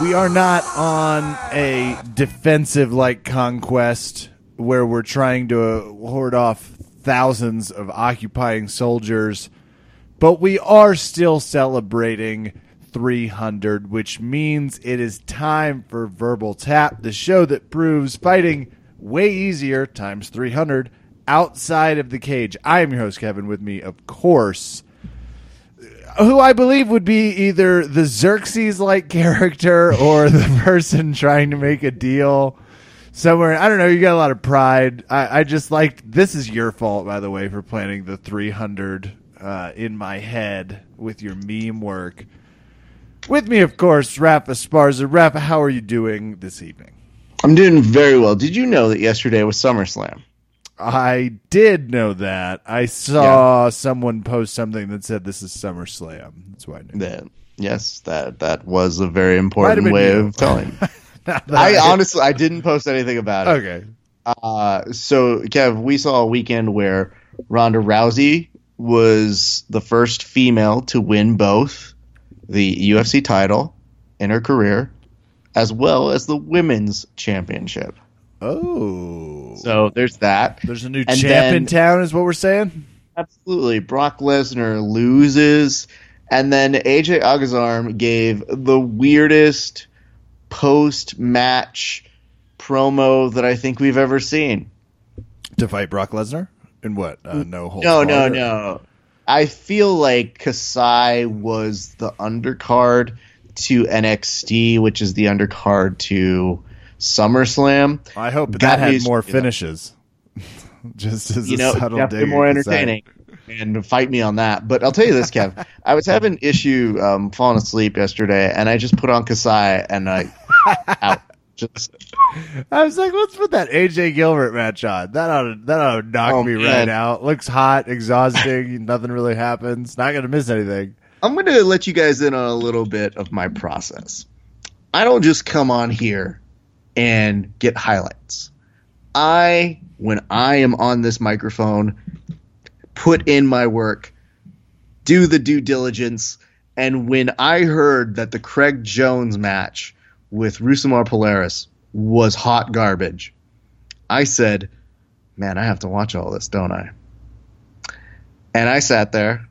We are not on a defensive like conquest where we're trying to hoard off thousands of occupying soldiers, but we are still celebrating 300, which means it is time for Verbal Tap, the show that proves fighting way easier times 300 outside of the cage. I am your host, Kevin. With me, of course, who I believe would be either the Xerxes like character or the person trying to make a deal somewhere. I don't know. You got a lot of pride. I, I just like this is your fault, by the way, for planning the 300 uh, in my head with your meme work. With me, of course, Rafa Sparza. Rafa, how are you doing this evening? I'm doing very well. Did you know that yesterday was SummerSlam? I did know that. I saw someone post something that said this is SummerSlam. That's why I knew. That yes, that that was a very important way you. of telling. That I honestly I didn't post anything about it. okay. Uh, so Kev, we saw a weekend where Ronda Rousey was the first female to win both the UFC title in her career, as well as the women's championship. Oh, So there's that. there's a new And champ in town, is what we're saying. Absolutely. Brock Lesnar loses. And then AJ Agazarm gave the weirdest post match promo that I think we've ever seen. To fight Brock Lesnar in what? Uh, no holds No, no, barred? no. I feel like Kasai was the undercard to NXT, which is the undercard to SummerSlam. I hope that had me- more finishes. Just as you a know, subtle definitely more entertaining. And fight me on that. But I'll tell you this, Kev. I was having issue um, falling asleep yesterday, and I just put on Kasai, and I out. Just I was like, let's put that AJ Gilbert match on. That ought to, that ought to knock Oh, me right out. Looks hot, exhausting. nothing really happens. Not gonna miss anything. I'm going to let you guys in on a little bit of my process. I don't just come on here and get highlights. I, when I am on this microphone, put in my work, do the due diligence, and when I heard that the Craig Jones match with Rousimar Palhares was hot garbage, I said, man, I have to watch all this, don't I? And I sat there.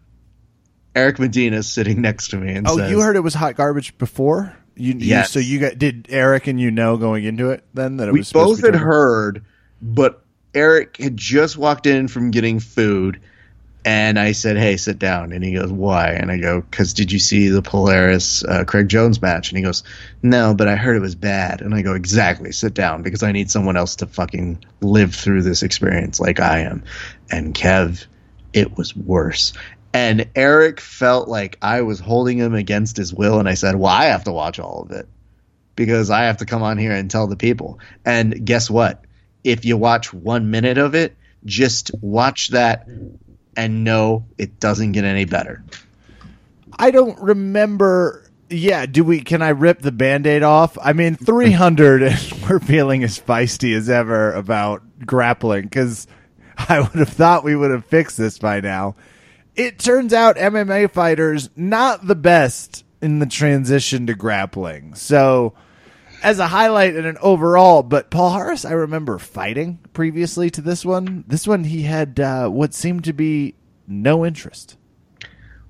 Eric Medina sitting next to me and Oh, says, you heard it was hot garbage before? You, you Yes. so you got did Eric and you know going into it then that it we was both had heard, but Eric had just walked in from getting food, and I said, "Hey, sit down." And he goes, "Why?" And I go, "Cause did you see the Palhares uh, Craig Jones match?" And he goes, "No, but I heard it was bad." And I go, "Exactly, sit down because I need someone else to fucking live through this experience like I am." And Kev, it was worse. And Eric felt like I was holding him against his will, and I said, "Well, I have to watch all of it." because I have to come on here and tell the people. And guess what? If you watch one minute of it, just watch that and know it doesn't get any better. I don't remember. Yeah, do we? Can I rip the band-aid off? I mean, three hundred, and we're feeling as feisty as ever about grappling because I would have thought we would have fixed this by now. It turns out MMA fighters not the best in the transition to grappling. So, as a highlight and an overall, but Palhares, I remember fighting previously to this one. This one, he had uh, what seemed to be no interest.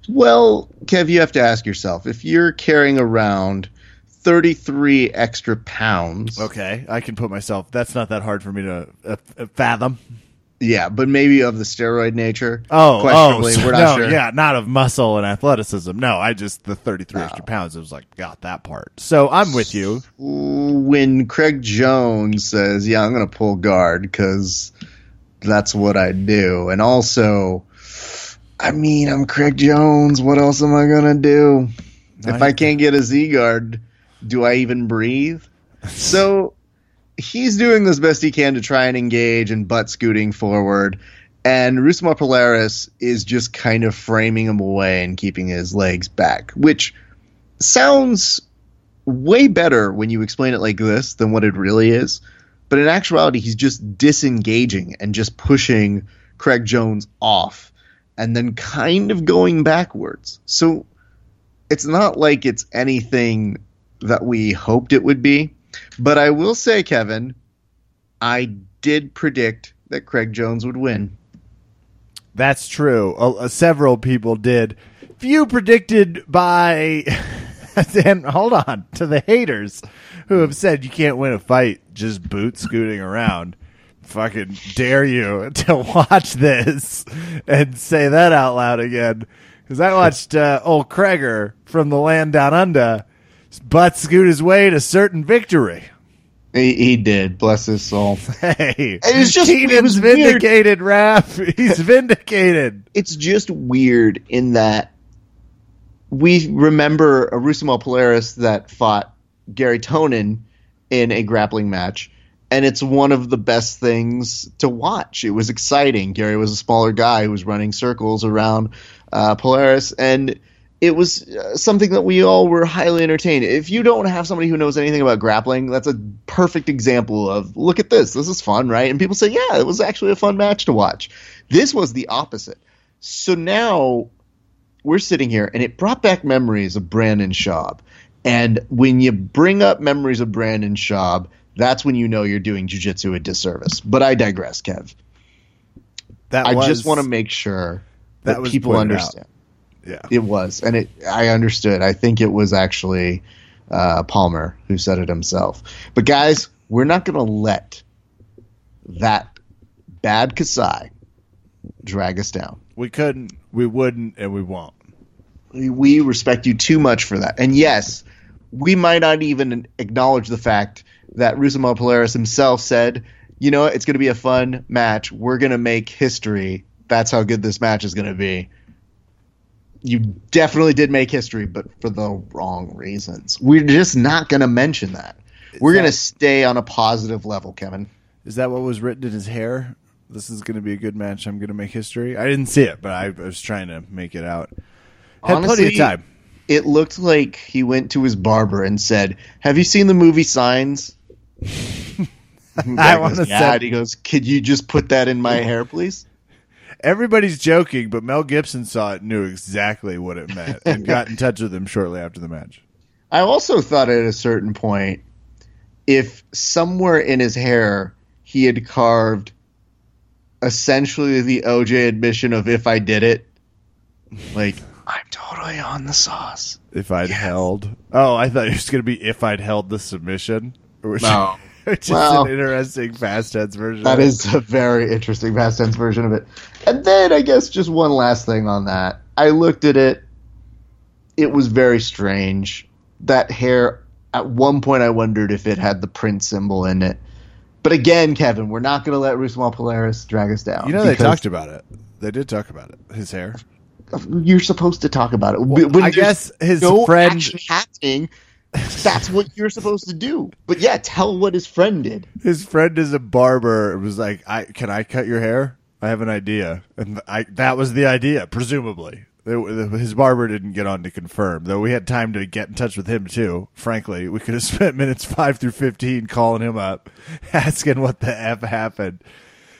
Well, Kev, you have to ask yourself if you're carrying around 33 extra pounds. Okay, I can put myself. That's not that hard for me to uh, uh, fathom. Yeah, but maybe of the steroid nature. Oh, oh questionably. oh, we're not no, sure. yeah, not of muscle and athleticism. No, I just the thirty-three extra ah. pounds. It was like got that part. So I'm with you. When Craig Jones says, "Yeah, I'm going to pull guard because that's what I do," and also, I mean, I'm Craig Jones. What else am I going to do? If I can't get a Z guard, do I even breathe? So he's doing as best he can to try and engage and butt scooting forward. And Rousimar Palhares is just kind of framing him away and keeping his legs back, which sounds way better when you explain it like this than what it really is. But in actuality, he's just disengaging and just pushing Craig Jones off and then kind of going backwards. So it's not like it's anything that we hoped it would be. But I will say, Kevin, I did predict that Craig Jones would win. That's true. Uh, several people did. Few predicted by. and hold on to the haters who have said you can't win a fight just boot scooting around. Fucking dare you to watch this and say that out loud again. Because I watched uh, old Kreger from the land down under butt scoot his way to certain victory. He, he did, bless his soul. Hey, It was just- Keenan's it was vindicated, Raph. He's vindicated. It's just weird in that we remember a Rousimar Palhares that fought Garry Tonon in a grappling match, and it's one of the best things to watch. It was exciting. Gary was a smaller guy who was running circles around uh, Palhares, and it was uh, something that we all were highly entertained. If you don't have somebody who knows anything about grappling, that's a perfect example of look at this. This is fun, right? And people say, yeah, it was actually a fun match to watch. This was the opposite. So now we're sitting here, and it brought back memories of Brandon Schaub. And when you bring up memories of Brandon Schaub, that's when you know you're doing jujitsu a disservice. But I digress, Kev. That I was, just want to make sure that, that people understand. out. Yeah. It was, and it. I understood. I think it was actually uh, Palmer who said it himself. But guys, we're not going to let that bad Kasai drag us down. We couldn't, we wouldn't, and we won't. We respect you too much for that. And yes, we might not even acknowledge the fact that Rousimar Palhares himself said, "You know, it's going to be a fun match. We're going to make history. That's how good this match is going to be." You definitely did make history, but for the wrong reasons. We're just not going to mention that. We're going to stay on a positive level, Kevin. Is that what was written in his hair? This is going to be a good match. I'm going to make history. I didn't see it, but I was trying to make it out. Had plenty Honestly, of time. It looked like he went to his barber and said, "Have you seen the movie Signs?" I want to yeah. say And he goes, "Could you just put that in my hair, please?" Everybody's joking, but Mel Gibson saw it, knew exactly what it meant, and got in touch with him shortly after the match. I also thought at a certain point, if somewhere in his hair he had carved essentially the OJ admission of "If I did it," like I'm totally on the sauce. If I'd held, oh, I thought it was going to be if I'd held the submission, which, No. Which is an interesting fast tense version. That of it. is a very interesting past tense version of it. And then I guess just one last thing on that. I looked at it. It was very strange. That hair at one point I wondered if it had the print symbol in it. But again, Kevin, we're not going to let Rousimar Palhares drag us down. You know, they talked about it. They did talk about it. His hair. You're supposed to talk about it. Well, I guess his no friend- happening. That's what you're supposed to do. But yeah, tell what his friend did. His friend is a barber. It was like, I can I cut your hair? I have an idea, and I that was the idea, presumably. His barber didn't get on to confirm, though. We had time to get in touch with him too. Frankly, we could have spent minutes five through fifteen calling him up, asking what the f happened.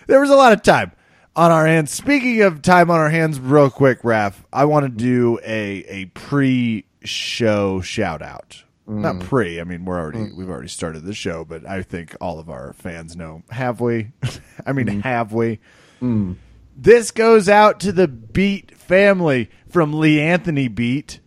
There was a lot of time on our hands. Speaking of time on our hands, real quick, Raph, I want to do a a pre-show shout out. Mm. Not pre. I mean, we're already mm. we've already started the show, but I think all of our fans know. Have we? I mean, mm. have we? This goes out to the Beat family from Lee Anthony Beat.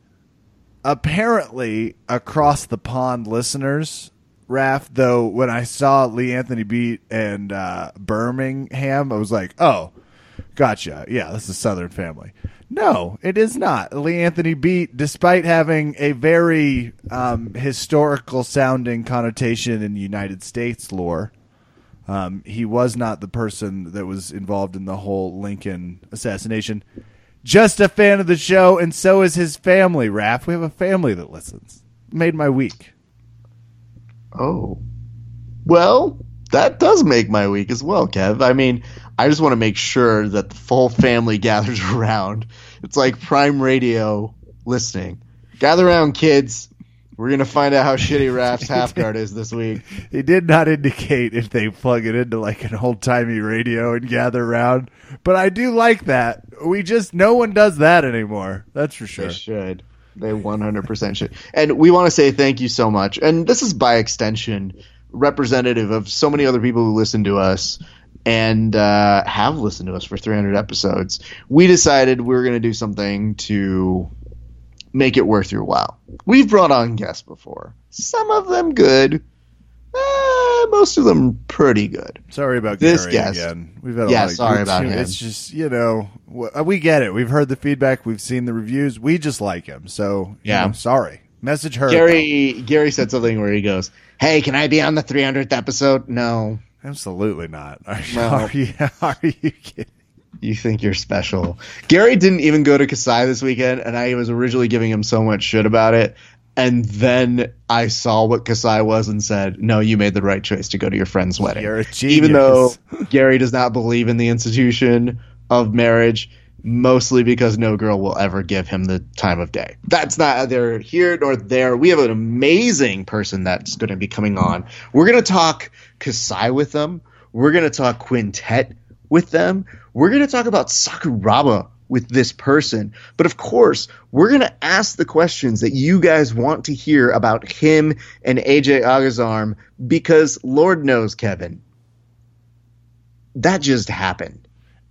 Apparently, across the pond listeners, Raph, though, when I saw Lee Anthony Beat and uh, Birmingham, I was like, oh, gotcha. Yeah, this is a Southern family. No, it is not. Lee Anthony Beat, despite having a very um, historical sounding connotation in United States lore, um, he was not the person that was involved in the whole Lincoln assassination. Just a fan of the show, and so is his family, Raph. We have a family that listens. Made my week. Oh. Well, that does make my week as well, Kev. I mean, I just want to make sure that the full family gathers around. It's like prime radio listening. Gather around, kids. We're going to find out how shitty Raph's half guard is this week. He did not indicate if they plug it into like an old timey radio and gather around, but I do like that. We just no one does that anymore. That's for sure. They should. They 100% should. And we want to say thank you so much. And this is by extension representative of so many other people who listen to us and uh, have listened to us for 300 episodes. We decided we are going to do something to make it worth your while. We've brought on guests before, some of them good. Uh, most of them pretty good. Sorry about This Gary guest- again. We've had a Yeah, lot of sorry about him. It's just you know we get it. We've heard the feedback. We've seen the reviews. We just like him. So Yeah. know, sorry. Message her. Gary Gary said something where he goes, "Hey, can I be on the 300th episode?" No. Absolutely not. Are, No. are you? Are you kidding? You think you're special. Gary didn't even go to Kasai this weekend, and I was originally giving him so much shit about it. And then I saw what Kasai was and said, No, you made the right choice to go to your friend's wedding. You're a Even though. Gary does not believe in the institution of marriage, mostly because no girl will ever give him the time of day. That's not either here nor there. We have an amazing person that's going to be coming on. We're going to talk Kasai with them. We're going to talk quintet with them. We're going to talk about Sakuraba with this person. But of course, we're going to ask the questions that you guys want to hear about him and AJ Agazarm because Lord knows, Kevin, that just happened.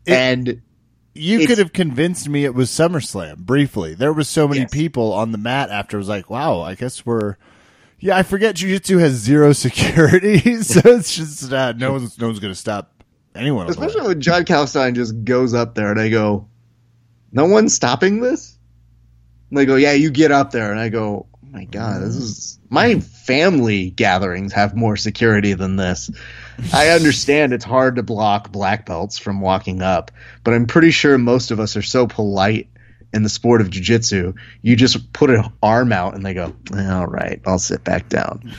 It- and You could have convinced me it was SummerSlam briefly. There was so many Yes. people on the mat after. I was like, wow, I guess we're. Yeah, I forget Jiu Jitsu has zero security, so it's just uh, no one's no one's going to stop anyone. on the way. especially when Jon Calestine just goes up there and I go, no one's stopping this? And they go, yeah, you get up there. And I go, oh my God, this is my family gatherings have more security than this. I understand it's hard to block black belts from walking up, but I'm pretty sure most of us are so polite in the sport of jiu-jitsu. You just put an arm out and they go, all right, I'll sit back down.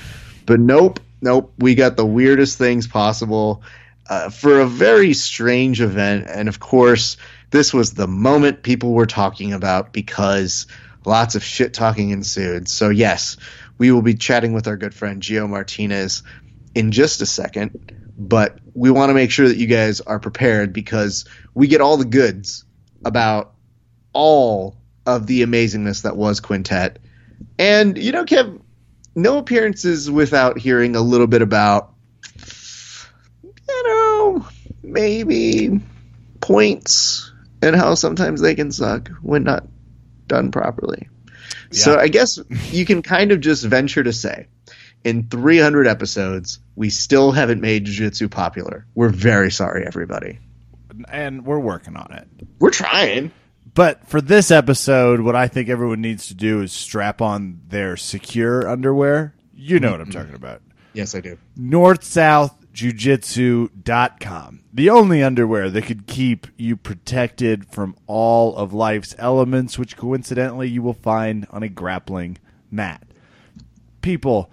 But nope, nope. We got the weirdest things possible uh, for a very strange event. And of course, this was the moment people were talking about because lots of shit talking ensued. So, yes, we will be chatting with our good friend Gio Martinez in just a second. But we want to make sure that you guys are prepared because we get all the goods about all of the amazingness that was Quintet. And, you know, Kev, no appearances without hearing a little bit about, you know, maybe points and how sometimes they can suck when not done properly. So I guess you can kind of just venture to say in 300 episodes, we still haven't made Jiu Jitsu popular. We're very sorry, everybody. and we're working on it. We're trying. But for this episode, what I think everyone needs to do is strap on their secure underwear. You know what I'm mm-hmm. talking about. Yes, I do. NorthSouthJujitsu.com. The only underwear that could keep you protected from all of life's elements, which coincidentally you will find on a grappling mat. People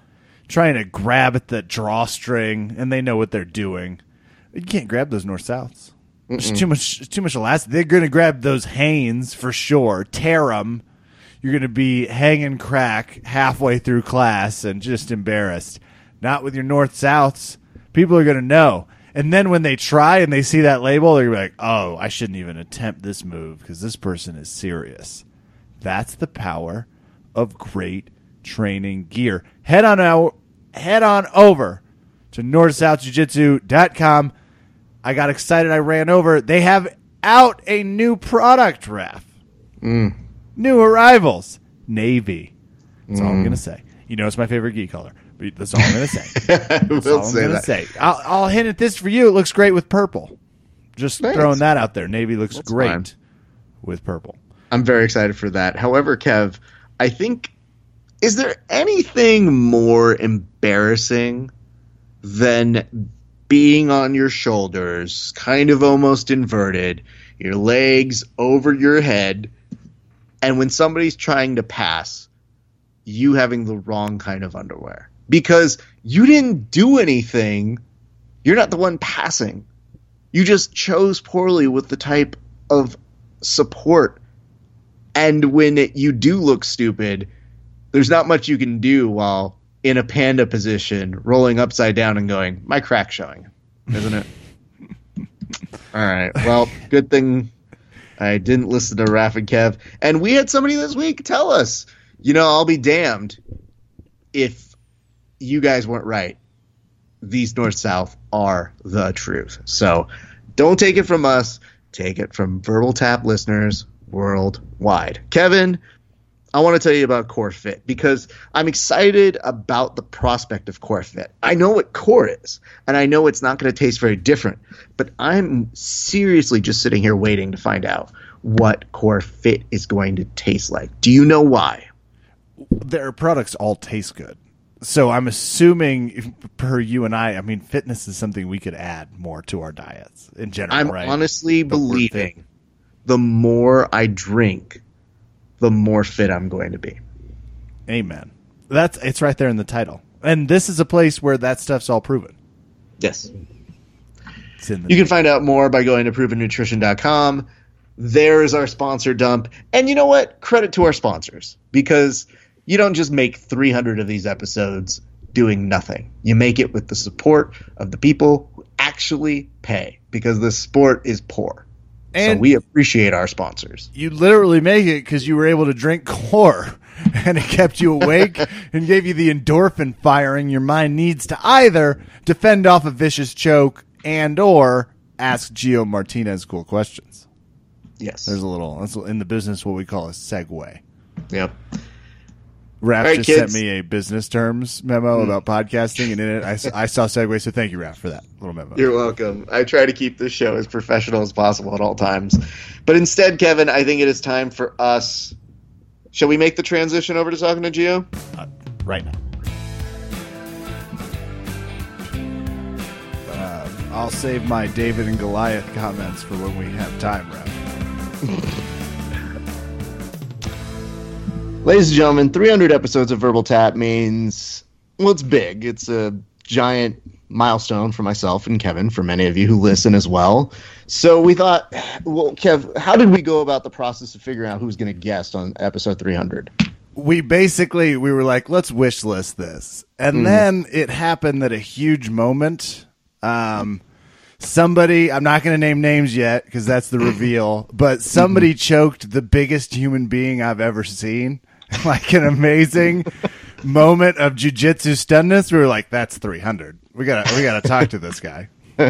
trying to grab at the drawstring and they know what they're doing. You can't grab those North Souths. Too much, too much elastic. They're going to grab those Hanes for sure, tear them. You're going to be hanging crack halfway through class and just embarrassed. Not with your North Souths. People are going to know. And then when they try and they see that label, they're going to be like, oh, I shouldn't even attempt this move because this person is serious. That's the power of great training gear. Head on out, head on over to northsouthjujitsu.com. I got excited. I ran over. They have out a new product, Ref. Mm. New arrivals. Navy. That's all I'm mm. going to say. You know, it's my favorite geek color. But that's all I'm going to say. That's all I'm say to that. say. I'll, I'll hint at this for you. It looks great with purple. Just Thanks. throwing that out there. Navy looks That's great fine. with purple. I'm very excited for that. However, Kev, I think is there anything more embarrassing than being on your shoulders, kind of almost inverted, your legs over your head, and when somebody's trying to pass, you having the wrong kind of underwear because you didn't do anything. You're not the one passing. You just chose poorly with the type of support and when it, you do look stupid, there's not much you can do while in a panda position, rolling upside down and going, "My crack showing," isn't it? All right. Well, good thing I didn't listen to Raf and Kev. And we had somebody this week tell us you know, I'll be damned if you guys weren't right. These North South are the truth. So don't take it from us. Take it from Verbal Tap listeners worldwide. Kevin, I want to tell you about Core Fit because I'm excited about the prospect of Core Fit. I know what Core is, and I know it's not going to taste very different, but I'm seriously just sitting here waiting to find out what Core Fit is going to taste like. Do you know why? Their products all taste good. So I'm assuming, per you and I, I mean, fitness is something we could add more to our diets in general. I'm right? honestly believing the more I drink, the more fit I'm going to be. Amen. That's it's right there in the title, and this is a place where that stuff's all proven. Yes. It's in the You can find out more by going to provennutrition.com. There's our sponsor dump. And you know what? Credit to our sponsors because you don't just make 300 of these episodes doing nothing. You make it with the support of the people who actually pay because the sport is poor. And- so we appreciate our sponsors. you literally make it because you were able to drink core and it kept you awake and gave you the endorphin firing your mind needs to either defend off a vicious choke and or ask Gio Martinez cool questions. Yes. There's a little that's in the business what we call a segue. Yep. Raph All right, just kids. sent me a business terms memo about podcasting, and in it I saw segue. So thank you, Raph, for that little memo. You're welcome. I try to keep this show as professional as possible at all times. But instead, Kevin, I think it is time for us. Shall we make the transition over to talking to Gio? uh, right now. Uh, I'll save my David and Goliath comments for when we have time, Raph. Ladies and gentlemen, 300 episodes of Verbal Tap means, well, it's big. It's a giant milestone for myself and Kevin, for many of you who listen as well. So we thought, well, Kev, how did we go about the process of figuring out who's going to guest on episode 300? We basically we were like, let's wish list this, and then it happened that a huge moment. Um, somebody, I'm not going to name names yet because that's the reveal, but somebody choked the biggest human being I've ever seen. like an amazing moment of jujitsu stunness. We were like, that's 300. We gotta we gotta talk to this guy.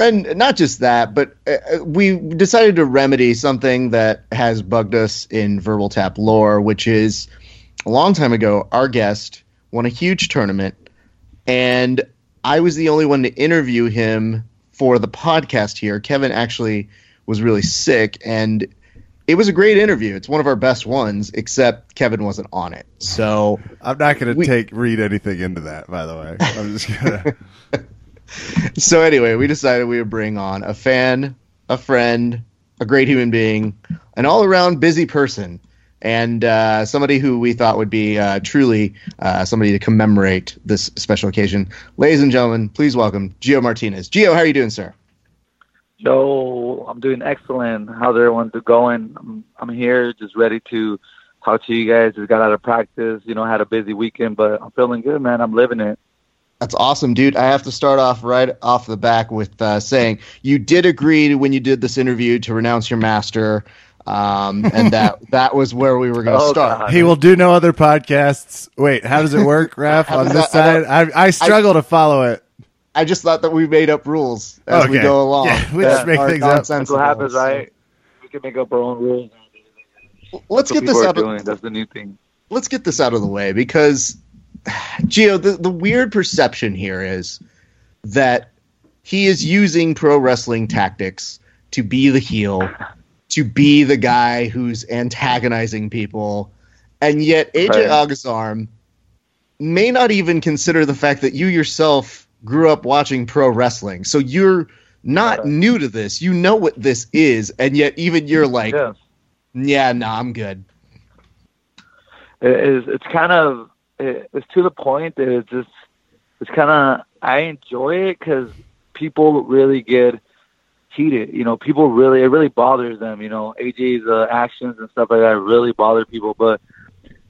And not just that, but uh, we decided to remedy something that has bugged us in Verbal Tap lore, which is a long time ago, our guest won a huge tournament, and I was the only one to interview him for the podcast here. Kevin actually was really sick, and it was a great interview. It's one of our best ones, except Kevin wasn't on it. So I'm not gonna take read anything into that. By the way, I'm just gonna. so anyway, we decided we would bring on a fan, a friend, a great human being, an all-around busy person, and uh, somebody who we thought would be uh, truly uh, somebody to commemorate this special occasion. Ladies and gentlemen, please welcome Gio Martinez. Gio, how are you doing, sir? Yo, I'm doing excellent. How's everyone do- going? I'm, I'm here, just ready to talk to you guys. Just got out of practice. You know, had a busy weekend, but I'm feeling good, man. I'm living it. That's awesome, dude. I have to start off right off the back with uh, saying you did agree when you did this interview to renounce your master, um, and that that was where we were going to Oh, start. God. He will do no other podcasts. Wait, how does it work, Raph? On this that- side, I, I struggle to follow it. I just thought that we made up rules as we go along. Yeah, we just make things up. That's what happens, right? We can make up our own rules. Let's That's get this people are out. doing. Of, That's the new thing. let's get this out of the way because, Gio, the the weird perception here is that he is using pro wrestling tactics to be the heel, to be the guy who's antagonizing people, and yet AJ Right. Agazarm may not even consider the fact that you yourself grew up watching pro wrestling. So you're not new to this. You know what this is, and yet even you're like, yeah. yeah, no, I'm good. it is it's kind of it, it's to the point that it's just it's kind of I enjoy it because people really get heated. You know, people really it really bothers them. You know, AJ's uh, actions and stuff like that really bother people. But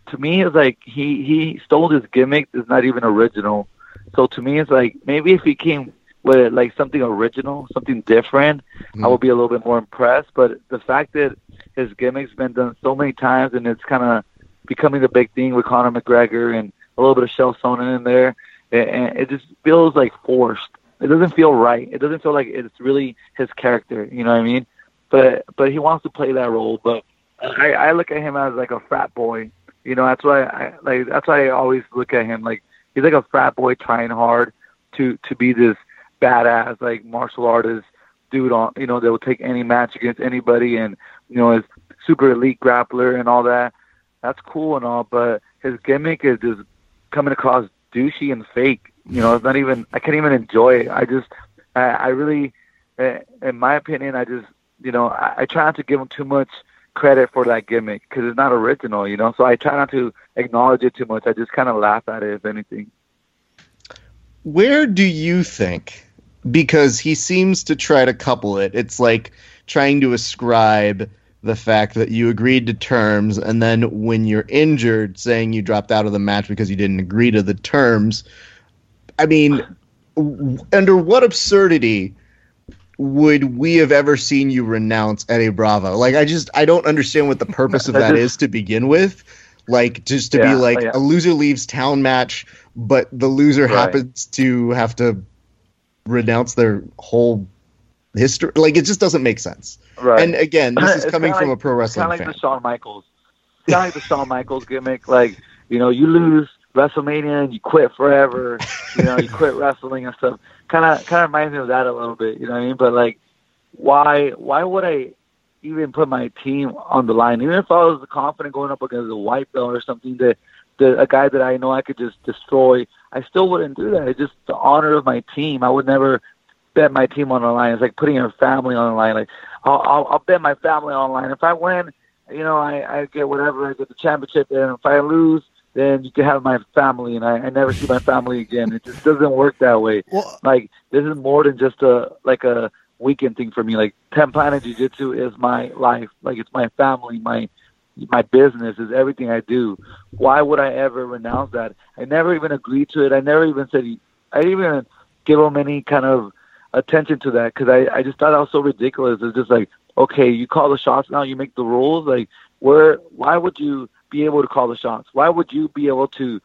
to me, it's like he he stole his gimmick. It's not even original. So to me, it's like maybe if he came with like something original, something different, I mm-hmm. would be a little bit more impressed. But the fact that his gimmick's been done so many times and it's kind of becoming the big thing with Conor McGregor and a little bit of Chael Sonnen in there, and it just feels like forced. It doesn't feel right. It doesn't feel like it's really his character. You know what I mean? But but he wants to play that role. But I, I look at him as like a frat boy. You know, that's why I like. That's why I always look at him like he's like a frat boy trying hard to to be this badass like martial artist dude on you know that will take any match against anybody and you know is super elite grappler and all that. That's cool and all, but his gimmick is just coming across douchey and fake. You know, it's not even. I can't even enjoy it. I just, I, I really, eh, in my opinion, I just, you know, I, I try not to give him too much credit for that gimmick because it's not original. You know, so I try not to acknowledge it too much. I just kind of laugh at it, if anything. Where do you think? Because he seems to try to couple it. It's like trying to ascribe the fact that you agreed to terms and then when you're injured saying you dropped out of the match because you didn't agree to the terms i mean under what absurdity would we have ever seen you renounce eddie bravo like i just i don't understand what the purpose of that is to begin with like just to Yeah, be like oh, yeah. a loser leaves town match but the loser Right. happens to have to renounce their whole history like it just doesn't make sense Right. and again, this is coming from like- a pro wrestling kind of like fan. the Shawn Michaels. Kind of like the Shawn Michaels gimmick. Like, you know, you lose WrestleMania and you quit forever. You know, you quit wrestling and stuff. Kind of, kind of reminds me of that a little bit. You know what I mean? But like, why, why would I even put my team on the line? Even if I was confident going up against a white belt or something that, that a guy that I know I could just destroy, I still wouldn't do that. It's just the honor of my team. I would never bet my team on the line. It's like putting your family on the line. Like I'll, I'll, I'll bet my family on the line. If I win, you know, I, I get whatever. I get the championship. And if I lose, then you can have my family, and I, I never see my family again. It just doesn't work that way. Well, Like this is more than just a like a weekend thing for me. Like 10th Planet Jiu Jitsu is my life. Like it's my family, my my business is everything I do. Why would I ever renounce that? I never even agreed to it. I never even said. I didn't even give him any kind of attention to that because I, I just thought that was so ridiculous. It's just like, okay, you call the shots now, you make the rules. Like, where? Why would you be able to call the shots? Why would you be able to,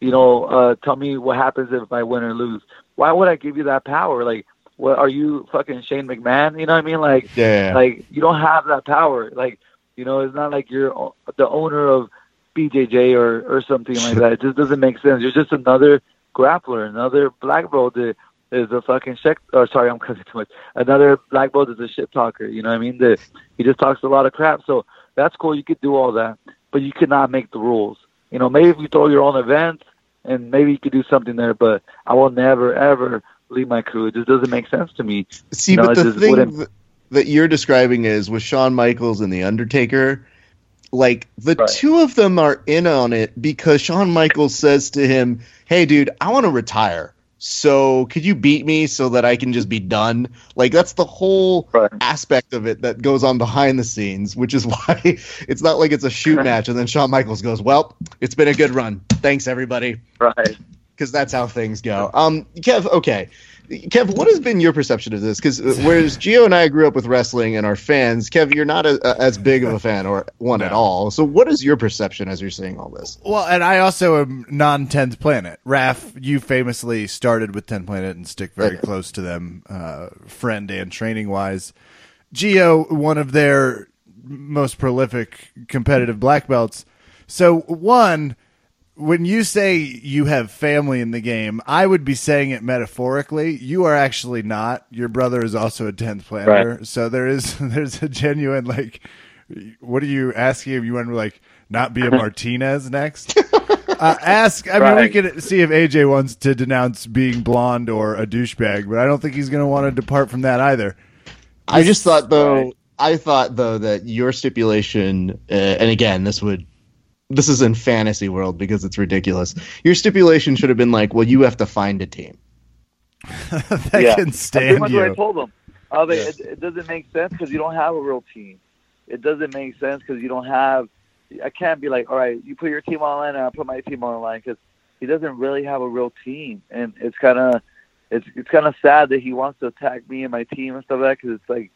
you know, uh, tell me what happens if I win or lose? Why would I give you that power? Like, what are you fucking Shane McMahon? You know what I mean? Like, Yeah. like you don't have that power. Like, you know, it's not like you're the owner of BJJ or or something like that. It just doesn't make sense. You're just another grappler, another black belt that is a fucking shit. Or sorry, I'm cussing too much. Another black belt is a shit talker. You know what I mean? That he just talks a lot of crap. So that's cool. You could do all that, but you cannot make the rules. You know, maybe if you throw your own events, and maybe you could do something there. But I will never ever leave my crew. It just doesn't make sense to me. See, no, but the thing wouldn't- that you're describing is with Shawn Michaels and The Undertaker, like the Right. two of them are in on it because Shawn Michaels says to him, Hey, dude, I want to retire. So could you beat me so that I can just be done? Like that's the whole Right. aspect of it that goes on behind the scenes, which is why it's not like it's a shoot match and then Shawn Michaels goes, Well, it's been a good run. Thanks everybody Right. because that's how things go. Um, Kev, okay, Kev, what has been your perception of this? Because whereas Gio and I grew up with wrestling and are fans, Kev, you're not a, a- as big of a fan or one at all. So, what is your perception as you're seeing all this? Well, and I also am non 10th Planet. Raf, you famously started with 10th Planet and stick very Okay. close to them, uh, friend and training wise. Gio, one of their most prolific competitive black belts. So, one, when you say you have family in the game, I would be saying it metaphorically. You are actually not. Your brother is also a 10th planet. So there is there's a genuine like what are you asking if you want to like not be a Martinez next? Uh, ask. I mean, we Right. could see if AJ wants to denounce being blonde or a douchebag, but I don't think he's going to want to depart from that either. I just thought though, Right. I thought though that your stipulation, uh, and again, this would. This is in fantasy world because it's ridiculous. Your stipulation should have been like, well, you have to find a team. that yeah. can That's pretty stand much what I told them. I was like, it, it doesn't make sense because you don't have a real team. It doesn't make sense because you don't have. I can't be like, all right, you put your team on the line and I put my team on the line because he doesn't really have a real team, and it's kind of, it's it's kind of sad that he wants to attack me and my team and stuff like that because it's like,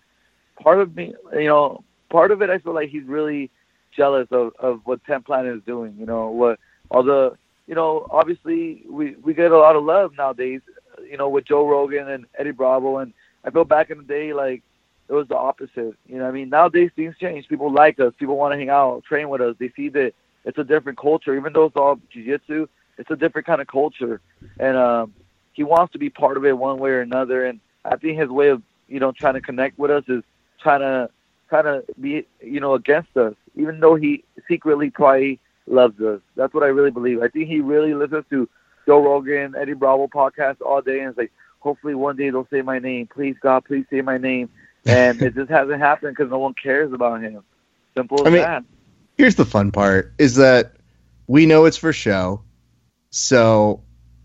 part of me, you know, part of it I feel like he's really jealous of, of what 10th Planet is doing. You know what all the you know obviously we we get a lot of love nowadays. You know with Joe Rogan and Eddie Bravo, and I feel back in the day like it was the opposite. You know, I mean, nowadays things change. People like us. People want to hang out, train with us. They see that it's a different culture, even though it's all jiu-jitsu. It's a different kind of culture, and um, he wants to be part of it one way or another. And I think his way of you know trying to connect with us is trying to trying to be you know against us, even though he secretly probably loves us. That's what I really believe. I think he really listens to Joe Rogan, Eddie Bravo podcast all day, and it's like, hopefully one day they'll say my name. Please God, please say my name. And it just hasn't happened because no one cares about him. Simple as I mean, that. Here's the fun part: is that we know it's for show, so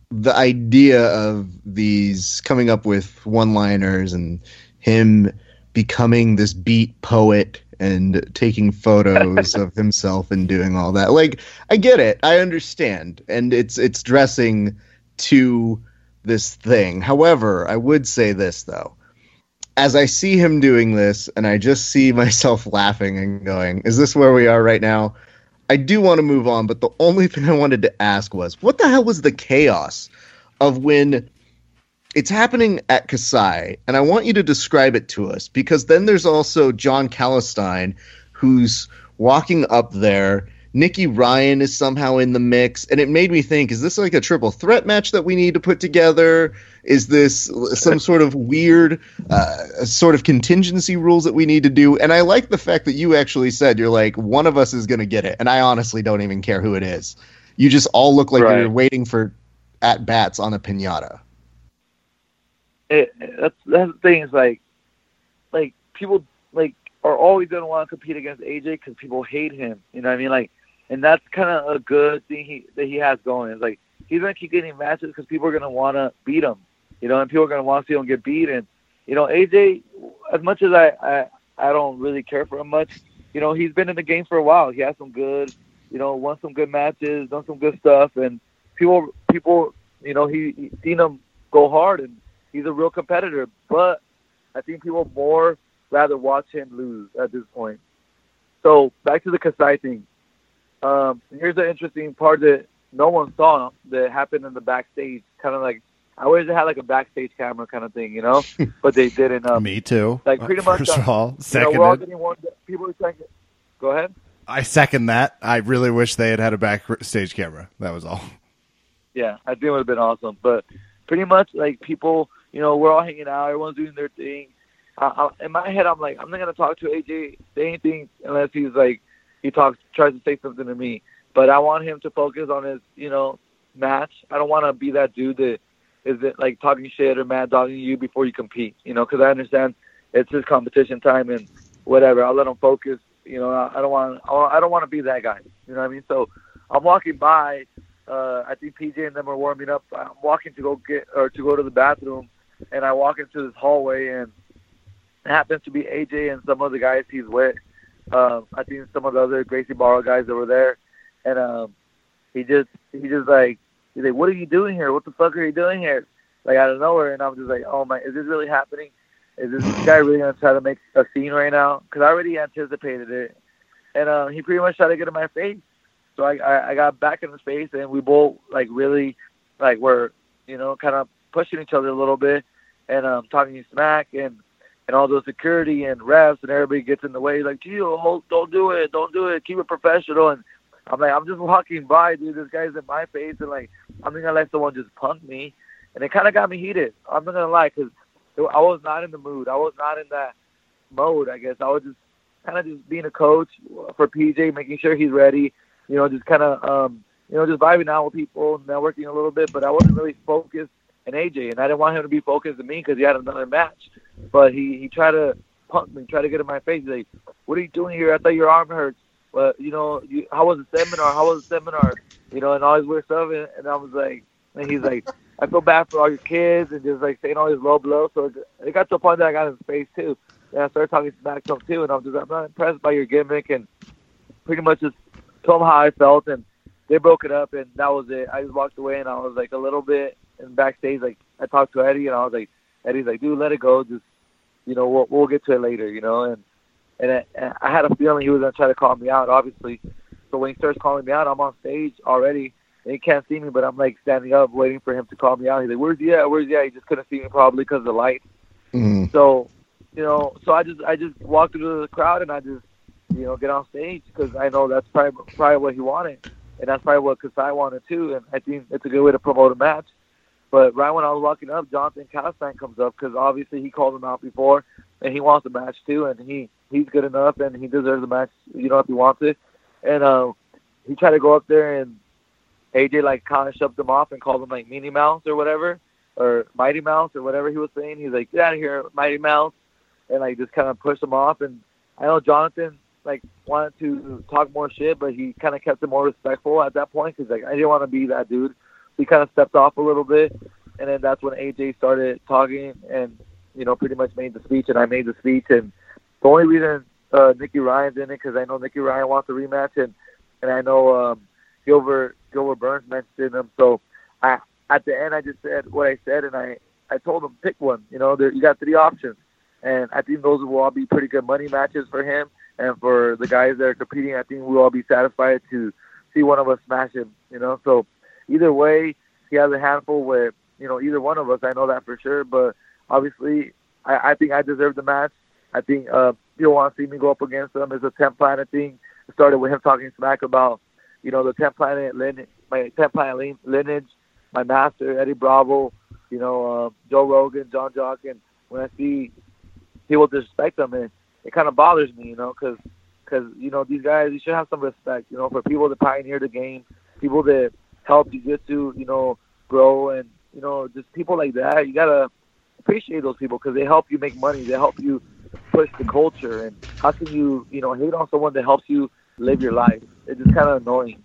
the idea of these coming up with one-liners and him becoming this beat poet and taking photos of himself and doing all that. Like i get it. I understand. And it's it's dressing to this thing. However i would say this though. As i see him doing this and i just see myself laughing and going is this where we are right now? I do want to move on but the only thing i wanted to ask was what the hell was the chaos of when it's happening at Kasai, and I want you to describe it to us because then there's also Jon Calestine who's walking up there. Nicky Ryan is somehow in the mix, and it made me think: Is this like a triple threat match that we need to put together? Is this some sort of weird, uh, sort of contingency rules that we need to do? And I like the fact that you actually said you're like one of us is going to get it, and I honestly don't even care who it is. You just all look like Right. you're waiting for at bats on a pinata. It, that's that's the thing is like like people like are always gonna want to compete against AJ because people hate him. You know what I mean? Like, and that's kind of a good thing he that he has going. It's like he's gonna keep getting matches because people are gonna want to beat him. You know, and people are gonna want to see him get beat. And you know, AJ, as much as I I I don't really care for him much, you know, he's been in the game for a while. He has some good, you know, won some good matches, done some good stuff, and people people you know he, he seen him go hard and he's a real competitor. But I think people more rather watch him lose at this point. So back to the Kasai thing. Um, here's the interesting part that no one saw that happened in the backstage. Kind of like I wish they had like a backstage camera kind of thing, you know, but they didn't. Um, Me too. like, pretty much, First of uh, all, you know, we're all getting warned. People are saying, "Go ahead." I second that. I really wish they had had a backstage camera. That was all. Yeah, I think it would have been awesome. But pretty much, like people, you know, we're all hanging out. Everyone's doing their thing. I, I, in my head, I'm like, I'm not gonna talk to AJ, anything unless he's like, he talks, tries to say something to me. But I want him to focus on his, you know, match. I don't want to be that dude that is it like talking shit or mad dogging you before you compete. You know, because I understand it's his competition time and whatever. I'll let him focus. You know, I I don't want, I don't want to be that guy. You know what I mean? So I'm walking by uh, I think PJ and them are warming up. I'm walking to go get or to go to the bathroom, and I walk into this hallway, and it happens to be AJ and some of the guys he's with. Um, I think some of the other Gracie Barra guys that were there, and um, he just he just like he's like, "What are you doing here? What the fuck are you doing here?" Like out of nowhere, and I'm just like, "Oh my, is this really happening? Is this guy really gonna try to make a scene right now?" Because I already anticipated it, and um, he pretty much tried to get in my face. So I, I I got back in his face, and we both like really like were you know kind of pushing each other a little bit, and um talking smack and and all those security and refs and everybody gets in the way like Gio, hold, don't do it, don't do it, keep it professional. And I'm like I'm just walking by, dude. This guy's in my face, and like I'm not gonna let someone just punk me, and it kind of got me heated. I'm not gonna lie, cause I was not in the mood. I was not in that mode. I guess I was just kind of just being a coach for PJ, making sure he's ready you know, just kind of, um, you know, just vibing out with people, networking a little bit. But I wasn't really focused in AJ, and I didn't want him to be focused on me because he had another match. But he he tried to punk me, tried to get in my face. He's like, "What are you doing here? I thought your arm hurts." But you know, you, how was the seminar? How was the seminar? You know, and all this weird stuff. And, and I was like, and he's like, "I feel bad for all your kids," and just like saying all these low blows. So it, got to a point that I got in his face too. And I started talking smack to him too, and I'm just, I'm not impressed by your gimmick, and pretty much just told them how I felt, and they broke it up, and that was it. I just walked away, and I was like a little bit and backstage. Like I talked to Eddie, and I was like, Eddie's like, dude, let it go. Just you know, we'll we'll get to it later, you know. And and I, and I had a feeling he was gonna try to call me out, obviously. So when he starts calling me out, I'm on stage already, and he can't see me, but I'm like standing up, waiting for him to call me out. He's like, "Where's he at? Where's he at?" He just couldn't see me probably because of the light. Mhm. So, you know, so I just I just walked into the crowd and I just you know get on stage because I know that's probably probably what he wanted, and that's probably what Kasai wanted too. And I think it's a good way to promote a match. But right when I was walking up, Jonathan Calestine comes up because obviously he called him out before, and he wants a match too, and he he's good enough and he deserves a match, you know, if he wants it. And uh, he tried to go up there and AJ like kind of shoved him off and called him like Minnie Mouse or whatever, or Mighty Mouse or whatever he was saying. He's like, get out of here, Mighty Mouse, and like just kind of pushed him off. And I know Jonathan like wanted to talk more shit, but he kind of kept it more respectful at that point because like I didn't want to be that dude. He kind of stepped off a little bit, and then that's when AJ started talking and you know pretty much made the speech, and I made the speech. And the only reason uh, Nicky Ryan's in it because I know Nicky Ryan wants a rematch, and and I know um, Gilbert Gilbert Burns mentioned him. So I at the end I just said what I said, and I I told him pick one. You know, there, you got three options, and I think those will all be pretty good money matches for him and for the guys that are competing. I think we'll all be satisfied to see one of us smash him. You know, so either way, he has a handful with you know either one of us. I know that for sure, but obviously I, I think I deserve the match. I think uh, people want to see me go up against him. It's a 10 planet thing. It started with him talking smack about, you know, the 10 planet lineage, my 10 planet lineage, my master, Eddie Bravo, you know, uh, Joe Rogan, Jean Jacques. And when I see people disrespect them, and it kind of bothers me, you know, because, cause, you know, these guys, you should have some respect, you know, for people that pioneer the game, people that help jiu-jitsu, you know, grow and, you know, just people like that. You got to appreciate those people because they help you make money. They help you push the culture. And how can you, you know, hate on someone that helps you live your life? It's just kind of annoying.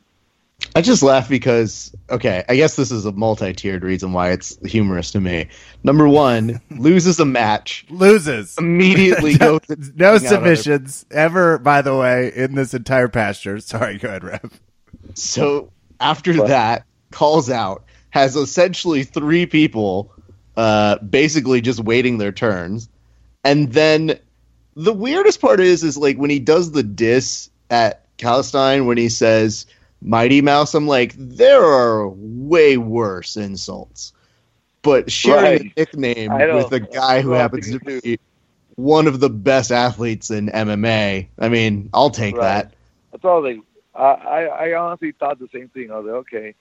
I just laugh because okay, I guess this is a multi-tiered reason why it's humorous to me. Number one, loses a match, Loses. immediately goes no submissions ever, by the way, in this entire pasture. Sorry, go ahead, Rev. So after What? that, calls out, has essentially three people uh, basically just waiting their turns. And then the weirdest part is is like when he does the diss at Calestine when he says Mighty Mouse, I'm like, there are way worse insults. But sharing Right. a nickname with a guy who happens to be one of the best athletes in MMA, I mean, I'll take Right. that. That's all they. I, I, honestly thought the same thing. I was like, okay,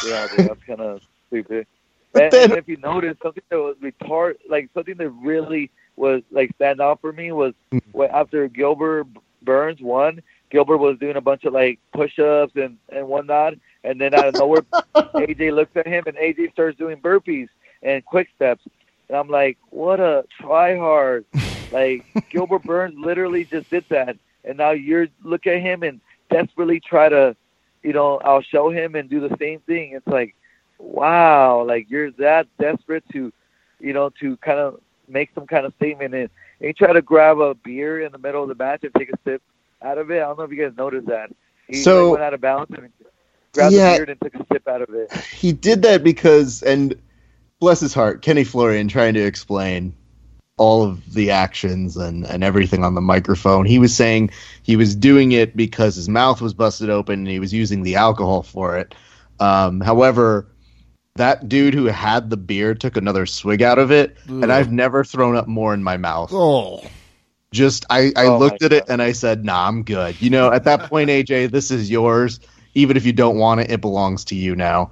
yeah, dude, that's kind of stupid. And, then- and if you notice, something that was retard, like something that really was like stand out for me was Hmm. when after Gilbert Burns won, Gilbert was doing a bunch of like push-ups and and whatnot, and then out of nowhere, AJ looks at him and AJ starts doing burpees and quick steps, and I'm like, what a try hard! Like Gilbert Burns literally just did that, and now you're look at him and desperately try to, you know, I'll show him and do the same thing. It's like, wow, like you're that desperate to, you know, to kind of make some kind of statement and, and you try to grab a beer in the middle of the match and take a sip out of it. I don't know if you guys noticed that. He So- like, went out of bounds and grabbed Yeah. the beer and took a sip out of it. he did that because and bless his heart kenny florian trying to explain all of the actions and, and everything on the microphone. He was saying he was doing it because his mouth was busted open and he was using the alcohol for it. Um, however that dude who had the beer took another swig out of it and i've never thrown up more in my mouth. Oh, just i, I Oh, looked my at it and i said nah i'm good. You know at that point aj this is yours. Even if you don't want it it belongs to you now